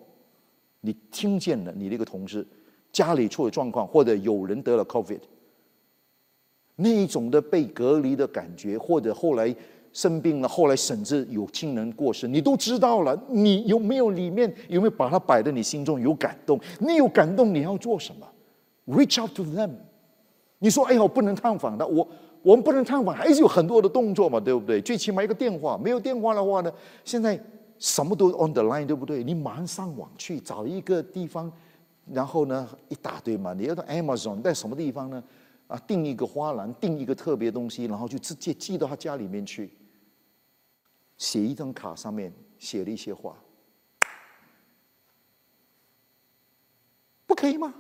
你听见了你的一个同事家里出了状况，或者有人得了 COVID，那一种的被隔离的感觉，或者后来。生病了，后来甚至有亲人过世，你都知道了。你有没有里面有没有把它摆在你心中有感动？你有感动，你要做什么？Reach out to them。你说：“哎呀，不能探访的，我我们不能探访，还是有很多的动作嘛，对不对？最起码一个电话，没有电话的话呢，现在什么都 on the line，对不对？你马上上网去找一个地方，然后呢一大堆嘛，你要到 Amazon，在什么地方呢？啊，订一个花篮，订一个特别东西，然后就直接寄到他家里面去。写一张卡，上面写了一些话，不可以吗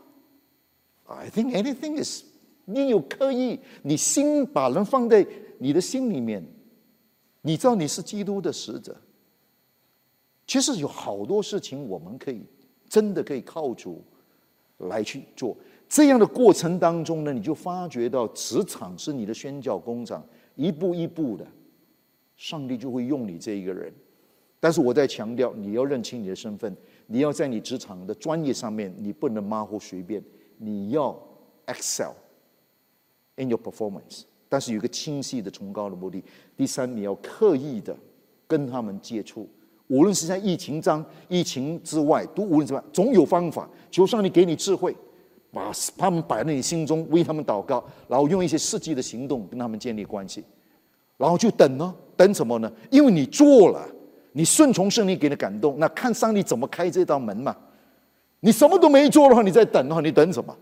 ？I think anything is，你有刻意，你心把人放在你的心里面，你知道你是基督的使者。其实有好多事情，我们可以真的可以靠主来去做。这样的过程当中呢，你就发觉到职场是你的宣教工厂，一步一步的。上帝就会用你这一个人，但是我在强调，你要认清你的身份，你要在你职场的专业上面，你不能马虎随便，你要 excel in your performance。但是有一个清晰的崇高的目的。第三，你要刻意的跟他们接触，无论是在疫情中、疫情之外，都无论怎么样，总有方法。求上帝给你智慧，把他们摆在你心中，为他们祷告，然后用一些实际的行动跟他们建立关系。然后就等呢，等什么呢？因为你做了，你顺从圣灵给你感动，那看上帝怎么开这道门嘛。你什么都没做的话，你在等的话，你等什么？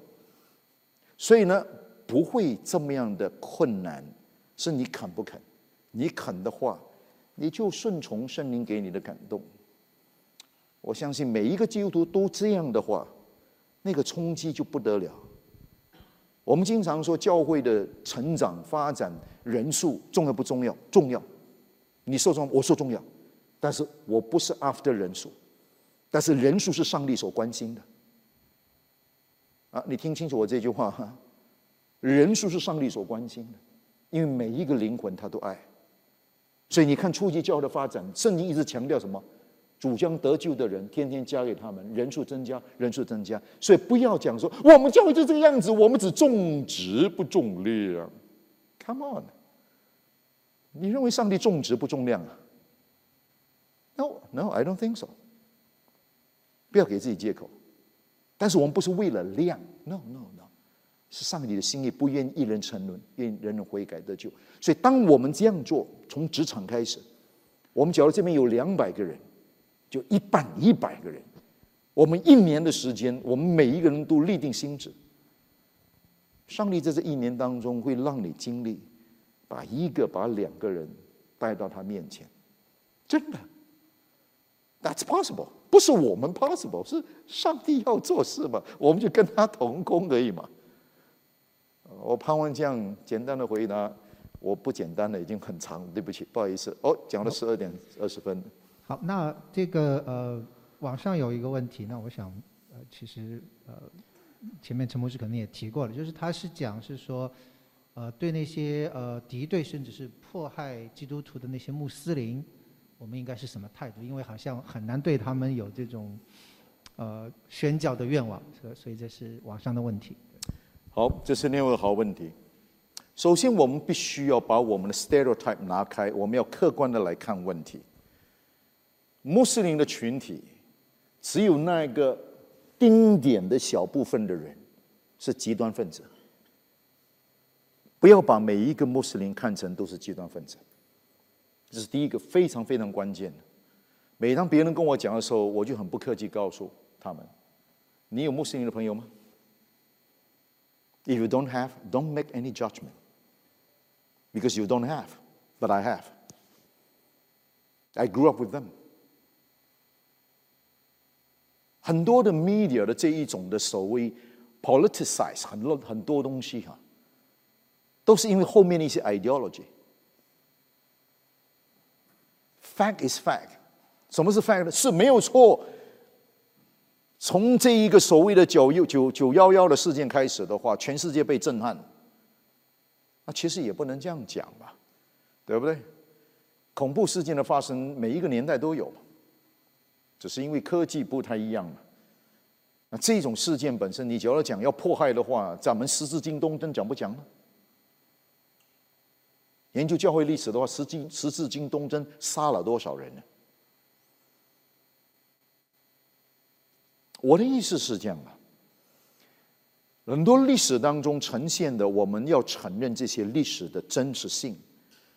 所以呢，不会这么样的困难，是你肯不肯？你肯的话，你就顺从圣灵给你的感动。我相信每一个基督徒都这样的话，那个冲击就不得了。我们经常说教会的成长发展人数重要不重要？重要。你说重，我说重要。但是我不是 after 人数，但是人数是上帝所关心的。啊，你听清楚我这句话哈，人数是上帝所关心的，因为每一个灵魂他都爱。所以你看初级教会的发展，圣经一直强调什么？主将得救的人，天天加给他们，人数增加，人数增加。所以不要讲说我们教会就这个样子，我们只重质不重量。Come on，你认为上帝重质不重量啊？No，No，I don't think so。不要给自己借口。但是我们不是为了量，No，No，No，是上帝的心意，不愿一人沉沦，愿人人悔改得救。所以当我们这样做，从职场开始，我们假如这边有两百个人。就一半一百个人，我们一年的时间，我们每一个人都立定心志。上帝在这一年当中会让你经历，把一个把两个人带到他面前，真的。That's possible，不是我们 possible，是上帝要做事嘛，我们就跟他同工而已嘛。我盼望这样简单的回答，我不简单的已经很长，对不起，不好意思。哦，讲了十二点二十分。好，那这个呃，网上有一个问题，那我想呃，其实呃，前面陈博士可能也提过了，就是他是讲是说，呃，对那些呃敌对甚至是迫害基督徒的那些穆斯林。我们应该是什么态度？因为好像很难对他们有这种呃宣教的愿望，所所以这是网上的问题。好，这是另外一个好问题。首先，我们必须要把我们的 stereotype 拿开，我们要客观的来看问题。穆斯林的群体只有那一个丁点的小部分的人是极端分子，不要把每一个穆斯林看成都是极端分子。这是第一个非常非常关键的。每当别人跟我讲的时候，我就很不客气告诉他们：“你有穆斯林的朋友吗 ？”If you don't have, don't make any judgment, because you don't have, but I have. I grew up with them. 很多的 media 的这一种的所谓 politicize 很多很多东西哈，都是因为后面的一些 ideology。Fact is fact，什么是 fact 是没有错。 从这一个所谓的九幺九九幺幺的事件开始的话，全世界被震撼。那其实也不能这样讲吧，对不对？恐怖事件的发生，每一个年代都有，只是因为科技不太一样嘛。那这种事件本身，你只要讲要迫害的话，咱们十字军东征讲不讲呢？研究教会历史的话，十字十字军东征杀了多少人呢？我的意思是这样的：很多历史当中呈现的，我们要承认这些历史的真实性，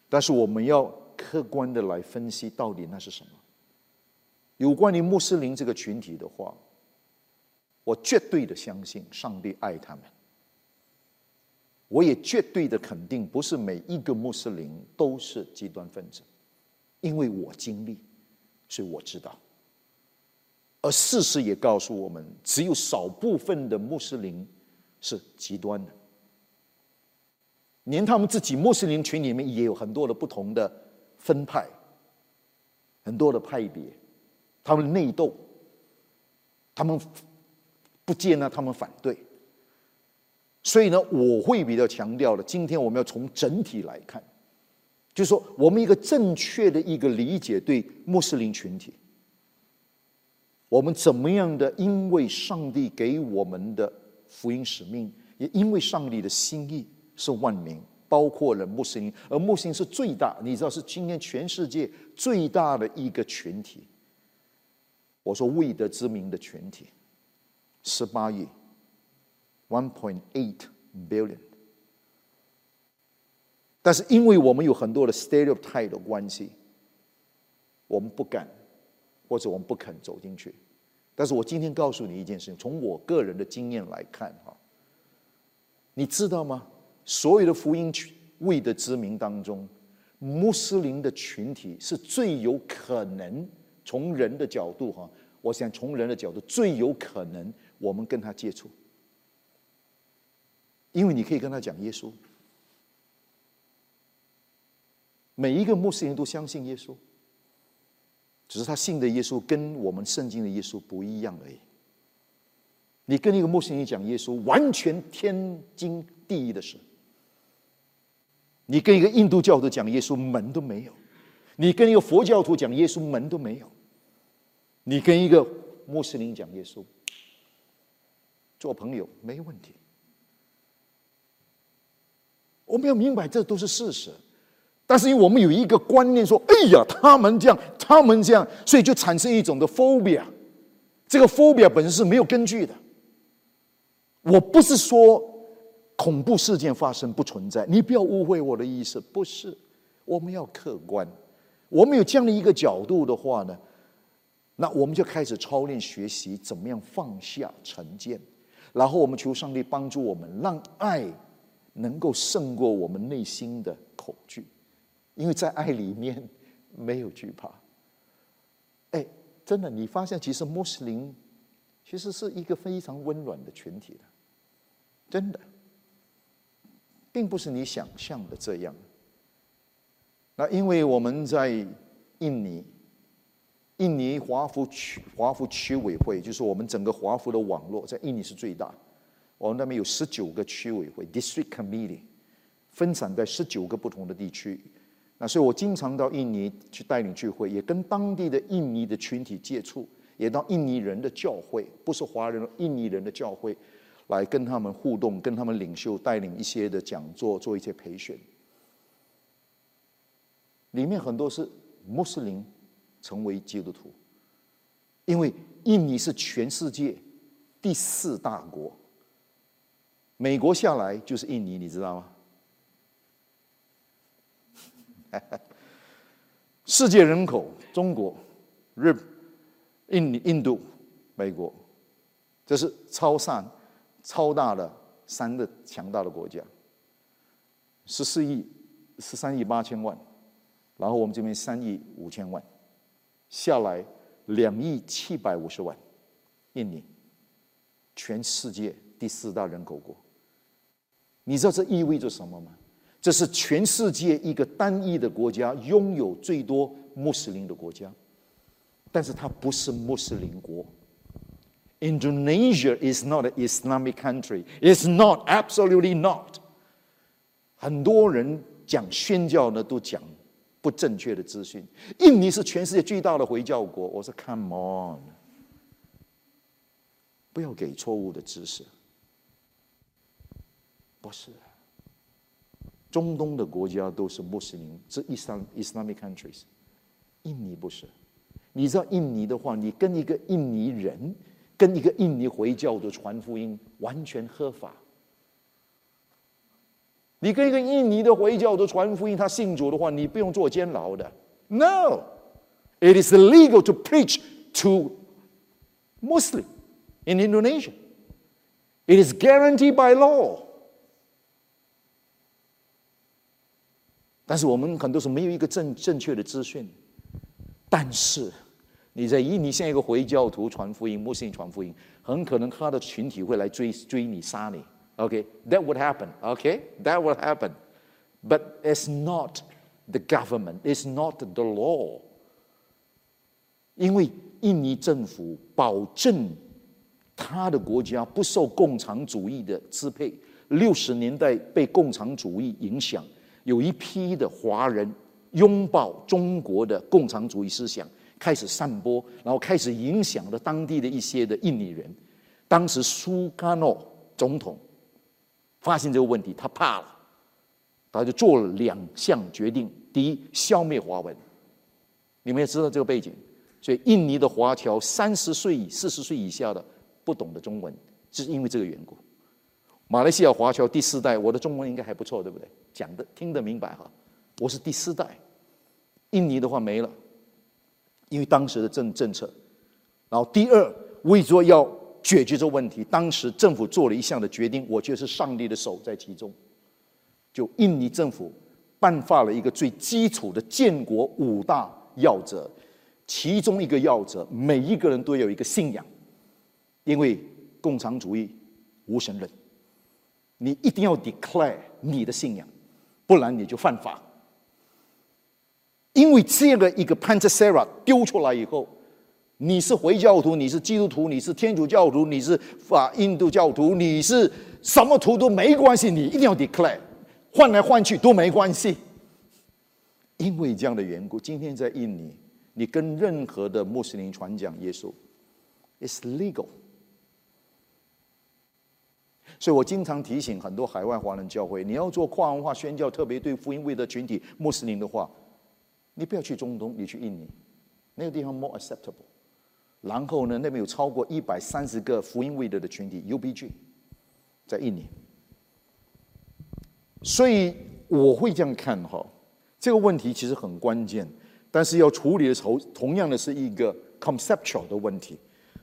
但是我们要客观的来分析到底那是什么。有关于穆斯林这个群体的话，我绝对的相信上帝爱他们。我也绝对的肯定，不是每一个穆斯林都是极端分子，因为我经历，所以我知道。而事实也告诉我们，只有少部分的穆斯林是极端的，连他们自己穆斯林群里面也有很多的不同的分派，很多的派别，他们内斗，他们不接纳，他们反对。所以呢，我会比较强调的。今天我们要从整体来看，就是说，我们一个正确的一个理解对穆斯林群体，我们怎么样的？因为上帝给我们的福音使命，也因为上帝的心意是万民，包括了穆斯林，而穆斯林是最大，你知道是今天全世界最大的一个群体。我说未得之名的群体，十八亿。One point eight billion，但是因为我们有很多的 stereotype 的关系，我们不敢，或者我们不肯走进去。但是我今天告诉你一件事情，从我个人的经验来看，哈，你知道吗？所有的福音群为的知名当中，穆斯林的群体是最有可能从人的角度，哈，我想从人的角度最有可能我们跟他接触。因为你可以跟他讲耶稣，每一个穆斯林都相信耶稣，只是他信的耶稣跟我们圣经的耶稣不一样而已。你跟一个穆斯林讲耶稣，完全天经地义的事；你跟一个印度教徒讲耶稣，门都没有；你跟一个佛教徒讲耶稣，门都没有；你跟一个穆斯林讲耶稣，做朋友没问题。我们要明白，这都是事实。但是因为我们有一个观念，说：“哎呀，他们这样，他们这样，所以就产生一种的 phobia。这个 phobia 本身是没有根据的。我不是说恐怖事件发生不存在，你不要误会我的意思。不是，我们要客观。我们有这样的一个角度的话呢，那我们就开始操练学习怎么样放下成见，然后我们求上帝帮助我们，让爱。能够胜过我们内心的恐惧，因为在爱里面没有惧怕。哎，真的，你发现其实穆斯林其实是一个非常温暖的群体的，真的，并不是你想象的这样。那因为我们在印尼，印尼华府区华府区委会，就是我们整个华府的网络，在印尼是最大。我们那边有十九个区委会 （district committee），分散在十九个不同的地区。那所以我经常到印尼去带领聚会，也跟当地的印尼的群体接触，也到印尼人的教会，不是华人，印尼人的教会，来跟他们互动，跟他们领袖带领一些的讲座，做一些培训。里面很多是穆斯林成为基督徒，因为印尼是全世界第四大国，美国下来就是印尼，你知道吗？世界人口，中国、日、印尼、印度、美国，这是超上、超大的三个强大的国家。十四亿、十三亿八千万，然后我们这边三亿五千万，下来两亿七百五十万，印尼，全世界第四大人口国。你知道这意味着什么吗？这是全世界一个单一的国家拥有最多穆斯林的国家，但是它不是穆斯林国。Indonesia is not an Islamic country. It's not, absolutely not. 很多人讲宣教呢，都讲不正确的资讯。印尼是全世界最大的回教国。我说，Come on，不要给错误的知识。不是。中东的国家都是穆斯林，是 Islam Islamic countries。印尼不是，你知道印尼的话，你跟一个印尼人，跟一个印尼回教的传福音完全合法。你跟一个印尼的回教的传福音，他信主的话，你不用坐监牢的。No，it is illegal to preach to Muslim in Indonesia. It is guaranteed by law. 但是我们很多时候没有一个正正确的资讯。但是你在印尼像一个回教徒传福音、穆斯林传福音，很可能他的群体会来追追你、杀你。OK，that would happen. OK，that would happen. But it's not the government. It's not the law. 因为印尼政府保证他的国家不受共产主义的支配。六十年代被共产主义影响。有一批的华人拥抱中国的共产主义思想，开始散播，然后开始影响了当地的一些的印尼人。当时苏卡诺总统发现这个问题，他怕了，他就做了两项决定：第一，消灭华文。你们也知道这个背景，所以印尼的华侨三十岁、四十岁以下的不懂得中文，是因为这个缘故。马来西亚华侨第四代，我的中文应该还不错，对不对？讲的听得明白哈。我是第四代，印尼的话没了，因为当时的政政策。然后第二，为着要解决这个问题，当时政府做了一项的决定，我觉得是上帝的手在其中。就印尼政府颁发了一个最基础的建国五大要则，其中一个要则，每一个人都有一个信仰，因为共产主义无神论。你一定要 declare 你的信仰，不然你就犯法。因为这个一个 Pantasera 丢出来以后，你是回教徒，你是基督徒，你是天主教徒，你是法印度教徒，你是什么徒都没关系，你一定要 declare，换来换去都没关系。因为这样的缘故，今天在印尼，你跟任何的穆斯林传讲耶稣，is legal。所以我经常提醒很多海外华人教会，你要做跨文化宣教，特别对福音会的群体穆斯林的话，你不要去中东，你去印尼，那个地方 more acceptable。然后呢，那边有超过一百三十个福音会的的群体 UBG，在印尼。所以我会这样看哈，这个问题其实很关键，但是要处理的时候，同样的是一个 conceptual 的问题。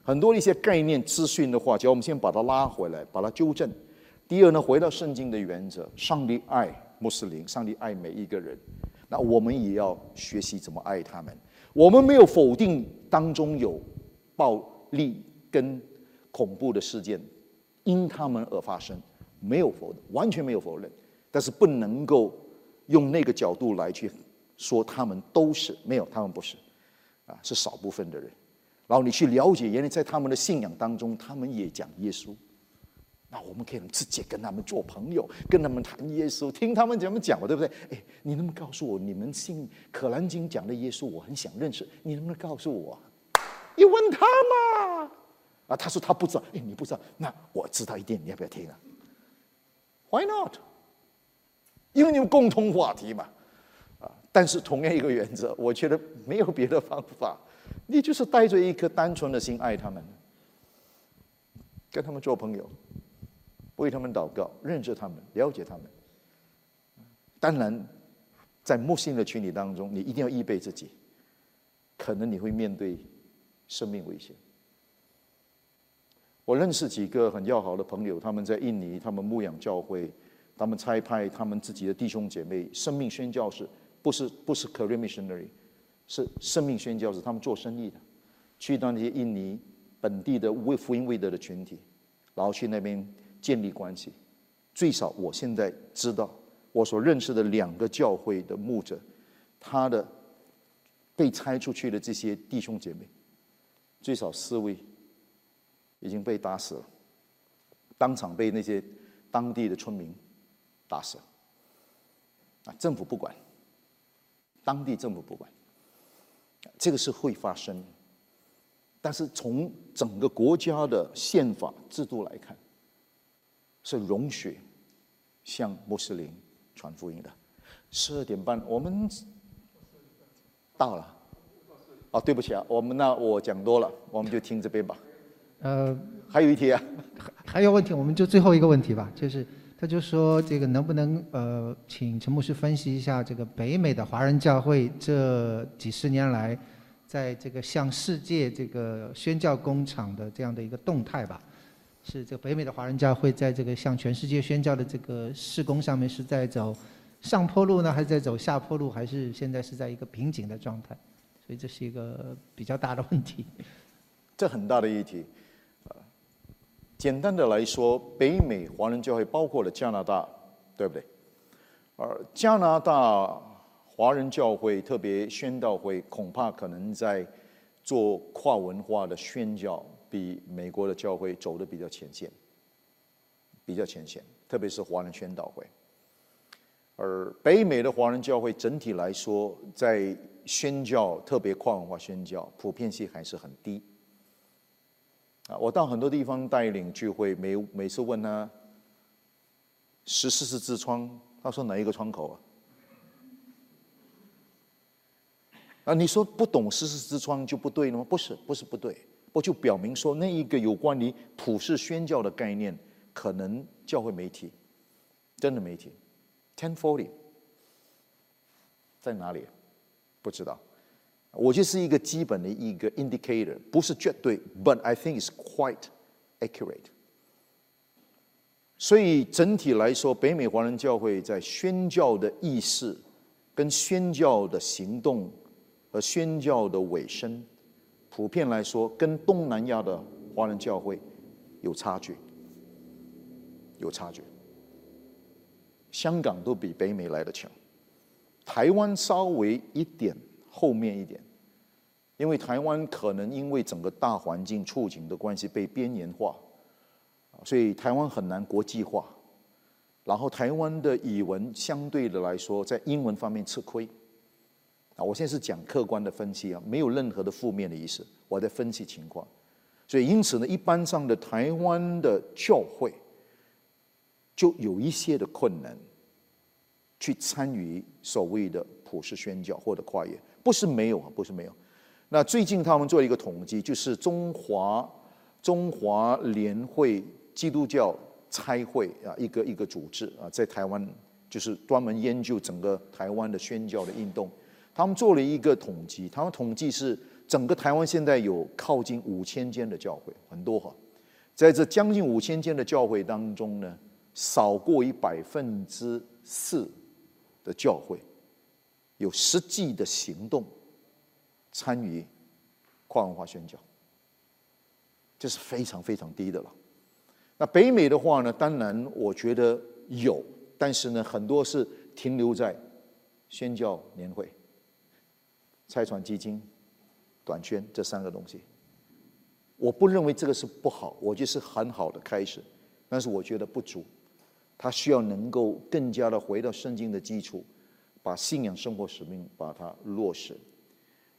很多一些概念资讯的话，只要我们先把它拉回来，把它纠正。第二呢，回到圣经的原则，上帝爱穆斯林，上帝爱每一个人，那我们也要学习怎么爱他们。我们没有否定当中有暴力跟恐怖的事件因他们而发生，没有否，完全没有否认。但是不能够用那个角度来去说他们都是没有，他们不是，啊，是少部分的人。然后你去了解，原来在他们的信仰当中，他们也讲耶稣。那我们可以直接跟他们做朋友，跟他们谈耶稣，听他们怎么讲，对不对？哎，你能不能告诉我，你们信《可兰经》讲的耶稣，我很想认识，你能不能告诉我？你问他嘛？啊，他说他不知道。哎，你不知道，那我知道一点，你要不要听啊？Why not？因为你们共同话题嘛。啊，但是同样一个原则，我觉得没有别的方法，你就是带着一颗单纯的心爱他们，跟他们做朋友。为他们祷告，认识他们，了解他们。当然，在陌生的群体当中，你一定要预备自己，可能你会面对生命危险。我认识几个很要好的朋友，他们在印尼，他们牧养教会，他们差派他们自己的弟兄姐妹，生命宣教士，不是不是 career missionary，是生命宣教士，他们做生意的，去到那些印尼本地的为福音未得的群体，然后去那边。建立关系，最少我现在知道，我所认识的两个教会的牧者，他的被拆出去的这些弟兄姐妹，最少四位已经被打死了，当场被那些当地的村民打死了。啊，政府不管，当地政府不管，这个是会发生，但是从整个国家的宪法制度来看。是容许向穆斯林传福音的。十二点半，我们到了。哦，对不起啊，我们那我讲多了，我们就听这边吧。呃，还有一题啊，还有问题，我们就最后一个问题吧，就是他就说这个能不能呃，请陈牧师分析一下这个北美的华人教会这几十年来，在这个向世界这个宣教工厂的这样的一个动态吧。是这个北美的华人教会在这个向全世界宣教的这个事工上面是在走上坡路呢，还是在走下坡路，还是现在是在一个瓶颈的状态？所以这是一个比较大的问题。这很大的议题。简单的来说，北美华人教会包括了加拿大，对不对？而加拿大华人教会特别宣道会，恐怕可能在做跨文化的宣教。比美国的教会走的比较前线，比较前线，特别是华人宣道会。而北美的华人教会整体来说，在宣教，特别跨文化宣教，普遍性还是很低。啊，我到很多地方带领聚会，每每次问他十四是痔疮，他说哪一个窗口啊？啊，你说不懂十四痔疮就不对了吗？不是，不是不对。我就表明说，那一个有关于普世宣教的概念，可能教会媒体真的媒体，ten forty 在哪里？不知道。我就是一个基本的一个 indicator，不是绝对，but I think it's quite accurate。所以整体来说，北美华人教会在宣教的意识、跟宣教的行动和宣教的尾声。普遍来说，跟东南亚的华人教会有差距，有差距。香港都比北美来的强，台湾稍微一点后面一点，因为台湾可能因为整个大环境处境的关系被边缘化，所以台湾很难国际化。然后台湾的语文相对的来说，在英文方面吃亏。啊，我现在是讲客观的分析啊，没有任何的负面的意思，我在分析情况。所以因此呢，一般上的台湾的教会就有一些的困难，去参与所谓的普世宣教或者跨越，不是没有啊，不是没有。那最近他们做了一个统计，就是中华中华联会基督教差会啊，一个一个组织啊，在台湾就是专门研究整个台湾的宣教的运动。他们做了一个统计，他们统计是整个台湾现在有靠近五千间的教会，很多哈，在这将近五千间的教会当中呢，少过一百分之四的教会有实际的行动参与跨文化宣教，这是非常非常低的了。那北美的话呢，当然我觉得有，但是呢，很多是停留在宣教年会、拆船基金、短宣这三个东西。我不认为这个是不好，我觉得是很好的开始，但是我觉得不足，他需要能够更加的回到圣经的基础，把信仰生活使命把它落实。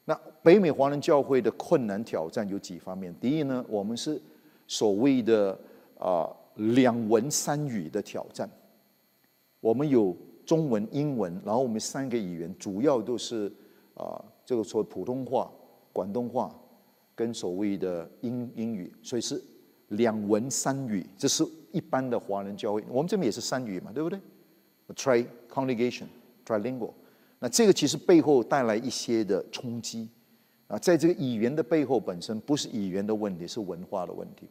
那北美华人教会的困难挑战有几方面？第一呢，我们是所谓的啊两文三语的挑战，我们有中文、英文，然后我们三个语言主要都是啊这个说普通话、广东话。跟所谓的英英语，所以是两文三语，这是一般的华人教会。我们这边也是三语嘛，对不对？Tri congregation trilingual，那这个其实背后带来一些的冲击啊，在这个语言的背后本身不是语言的问题，是文化的问题。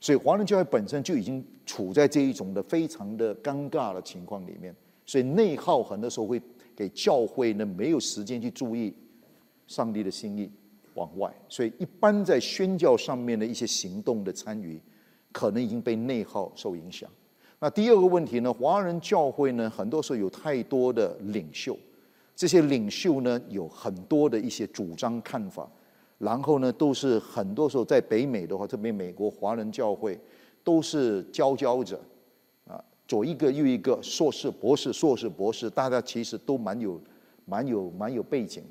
所以华人教会本身就已经处在这一种的非常的尴尬的情况里面，所以内耗很多时候会给教会呢没有时间去注意上帝的心意。往外，所以一般在宣教上面的一些行动的参与，可能已经被内耗受影响。那第二个问题呢？华人教会呢，很多时候有太多的领袖，这些领袖呢，有很多的一些主张看法，然后呢，都是很多时候在北美的话，特别美国华人教会都是佼佼者啊，左一个右一个，硕士、博士、硕士、博士，大家其实都蛮有、蛮有、蛮有背景。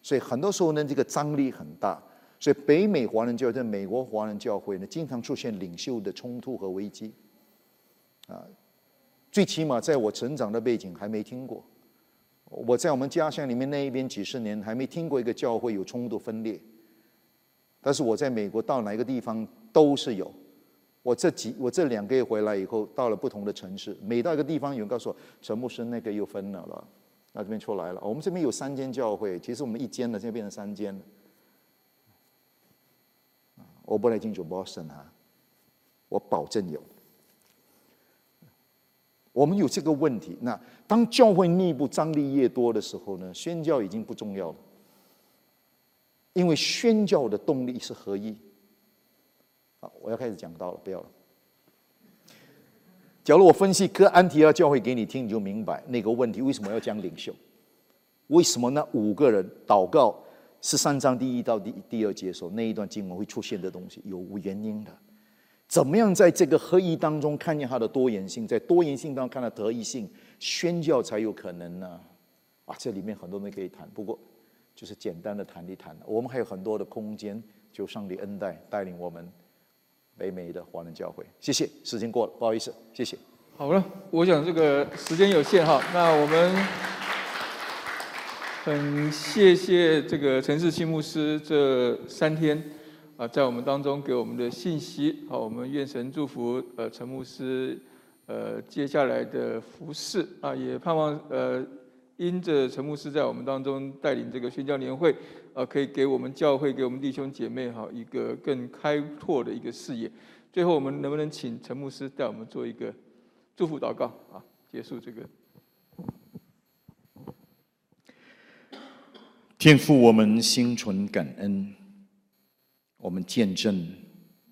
所以很多时候呢，这个张力很大。所以北美华人教、在美国华人教会呢，经常出现领袖的冲突和危机。啊，最起码在我成长的背景还没听过。我在我们家乡里面那一边几十年，还没听过一个教会有冲突分裂。但是我在美国到哪一个地方都是有。我这几我这两个月回来以后，到了不同的城市，每到一个地方，有人告诉我陈牧师那个又分了了。那这边出来了，我们这边有三间教会，其实我们一间的，现在变成三间了。我不太清楚 Boston 啊，我保证有。我们有这个问题，那当教会内部张力越多的时候呢，宣教已经不重要了，因为宣教的动力是合一。好，我要开始讲到了，不要了。假如我分析哥安提阿教会给你听，你就明白那个问题为什么要讲领袖？为什么那五个人祷告是三章第一到第第二节的时候那一段经文会出现的东西有原因的？怎么样在这个合一当中看见它的多元性，在多元性当中看到得一性，宣教才有可能呢？啊，这里面很多东西可以谈，不过就是简单的谈一谈。我们还有很多的空间，就上帝恩待带领我们。北美的华人教会，谢谢。时间过了，不好意思，谢谢。好了，我想这个时间有限哈，那我们很谢谢这个陈世新牧师这三天啊，在我们当中给我们的信息。好，我们愿神祝福呃陈牧师呃接下来的服饰啊，也盼望呃因着陈牧师在我们当中带领这个宣教年会。呃，可以给我们教会、给我们弟兄姐妹哈一个更开拓的一个视野。最后，我们能不能请陈牧师带我们做一个祝福祷告啊？结束这个。天父，我们心存感恩，我们见证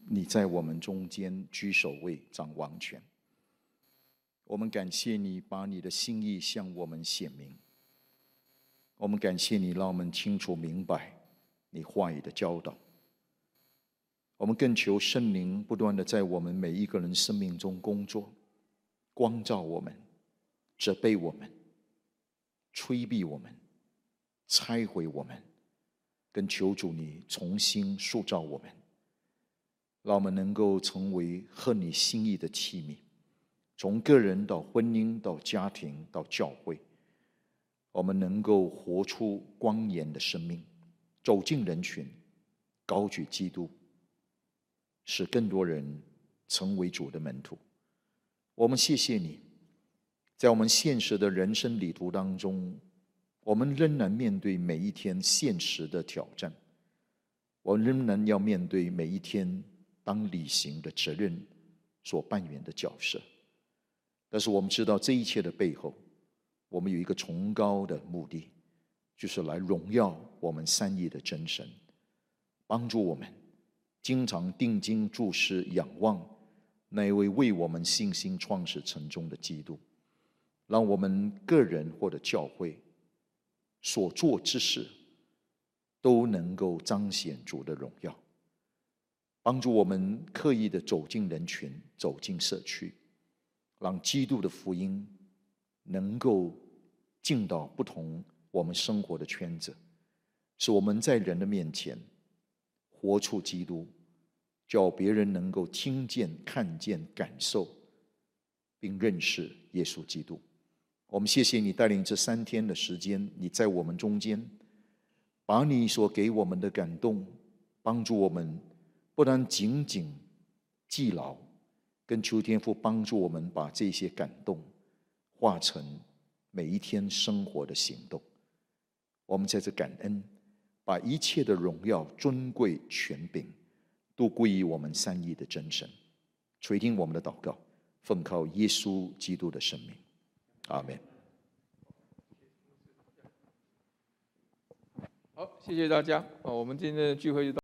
你在我们中间居首位、掌王权。我们感谢你把你的心意向我们显明。我们感谢你，让我们清楚明白你话语的教导。我们更求圣灵不断的在我们每一个人生命中工作，光照我们，责备我们，催逼我们，拆毁我们，跟求主你重新塑造我们，让我们能够成为合你心意的器皿，从个人到婚姻到家庭到教会。我们能够活出光严的生命，走进人群，高举基督，使更多人成为主的门徒。我们谢谢你，在我们现实的人生旅途当中，我们仍然面对每一天现实的挑战，我仍然要面对每一天当履行的责任所扮演的角色。但是我们知道这一切的背后。我们有一个崇高的目的，就是来荣耀我们三一的真神，帮助我们经常定睛注视、仰望那一位为我们信心创始成终的基督，让我们个人或者教会所做之事都能够彰显主的荣耀。帮助我们刻意的走进人群，走进社区，让基督的福音能够进到不同我们生活的圈子，使我们在人的面前活出基督，叫别人能够听见、看见、感受，并认识耶稣基督。我们谢谢你带领这三天的时间，你在我们中间，把你所给我们的感动帮助我们。不然紧紧记牢，跟秋天父帮助我们把这些感动化成每一天生活的行动。我们在这感恩，把一切的荣耀、尊贵、权柄都归于我们三一的真神。垂听我们的祷告，奉靠耶稣基督的生命，阿门。好，谢谢大家。哦，我们今天的聚会就到。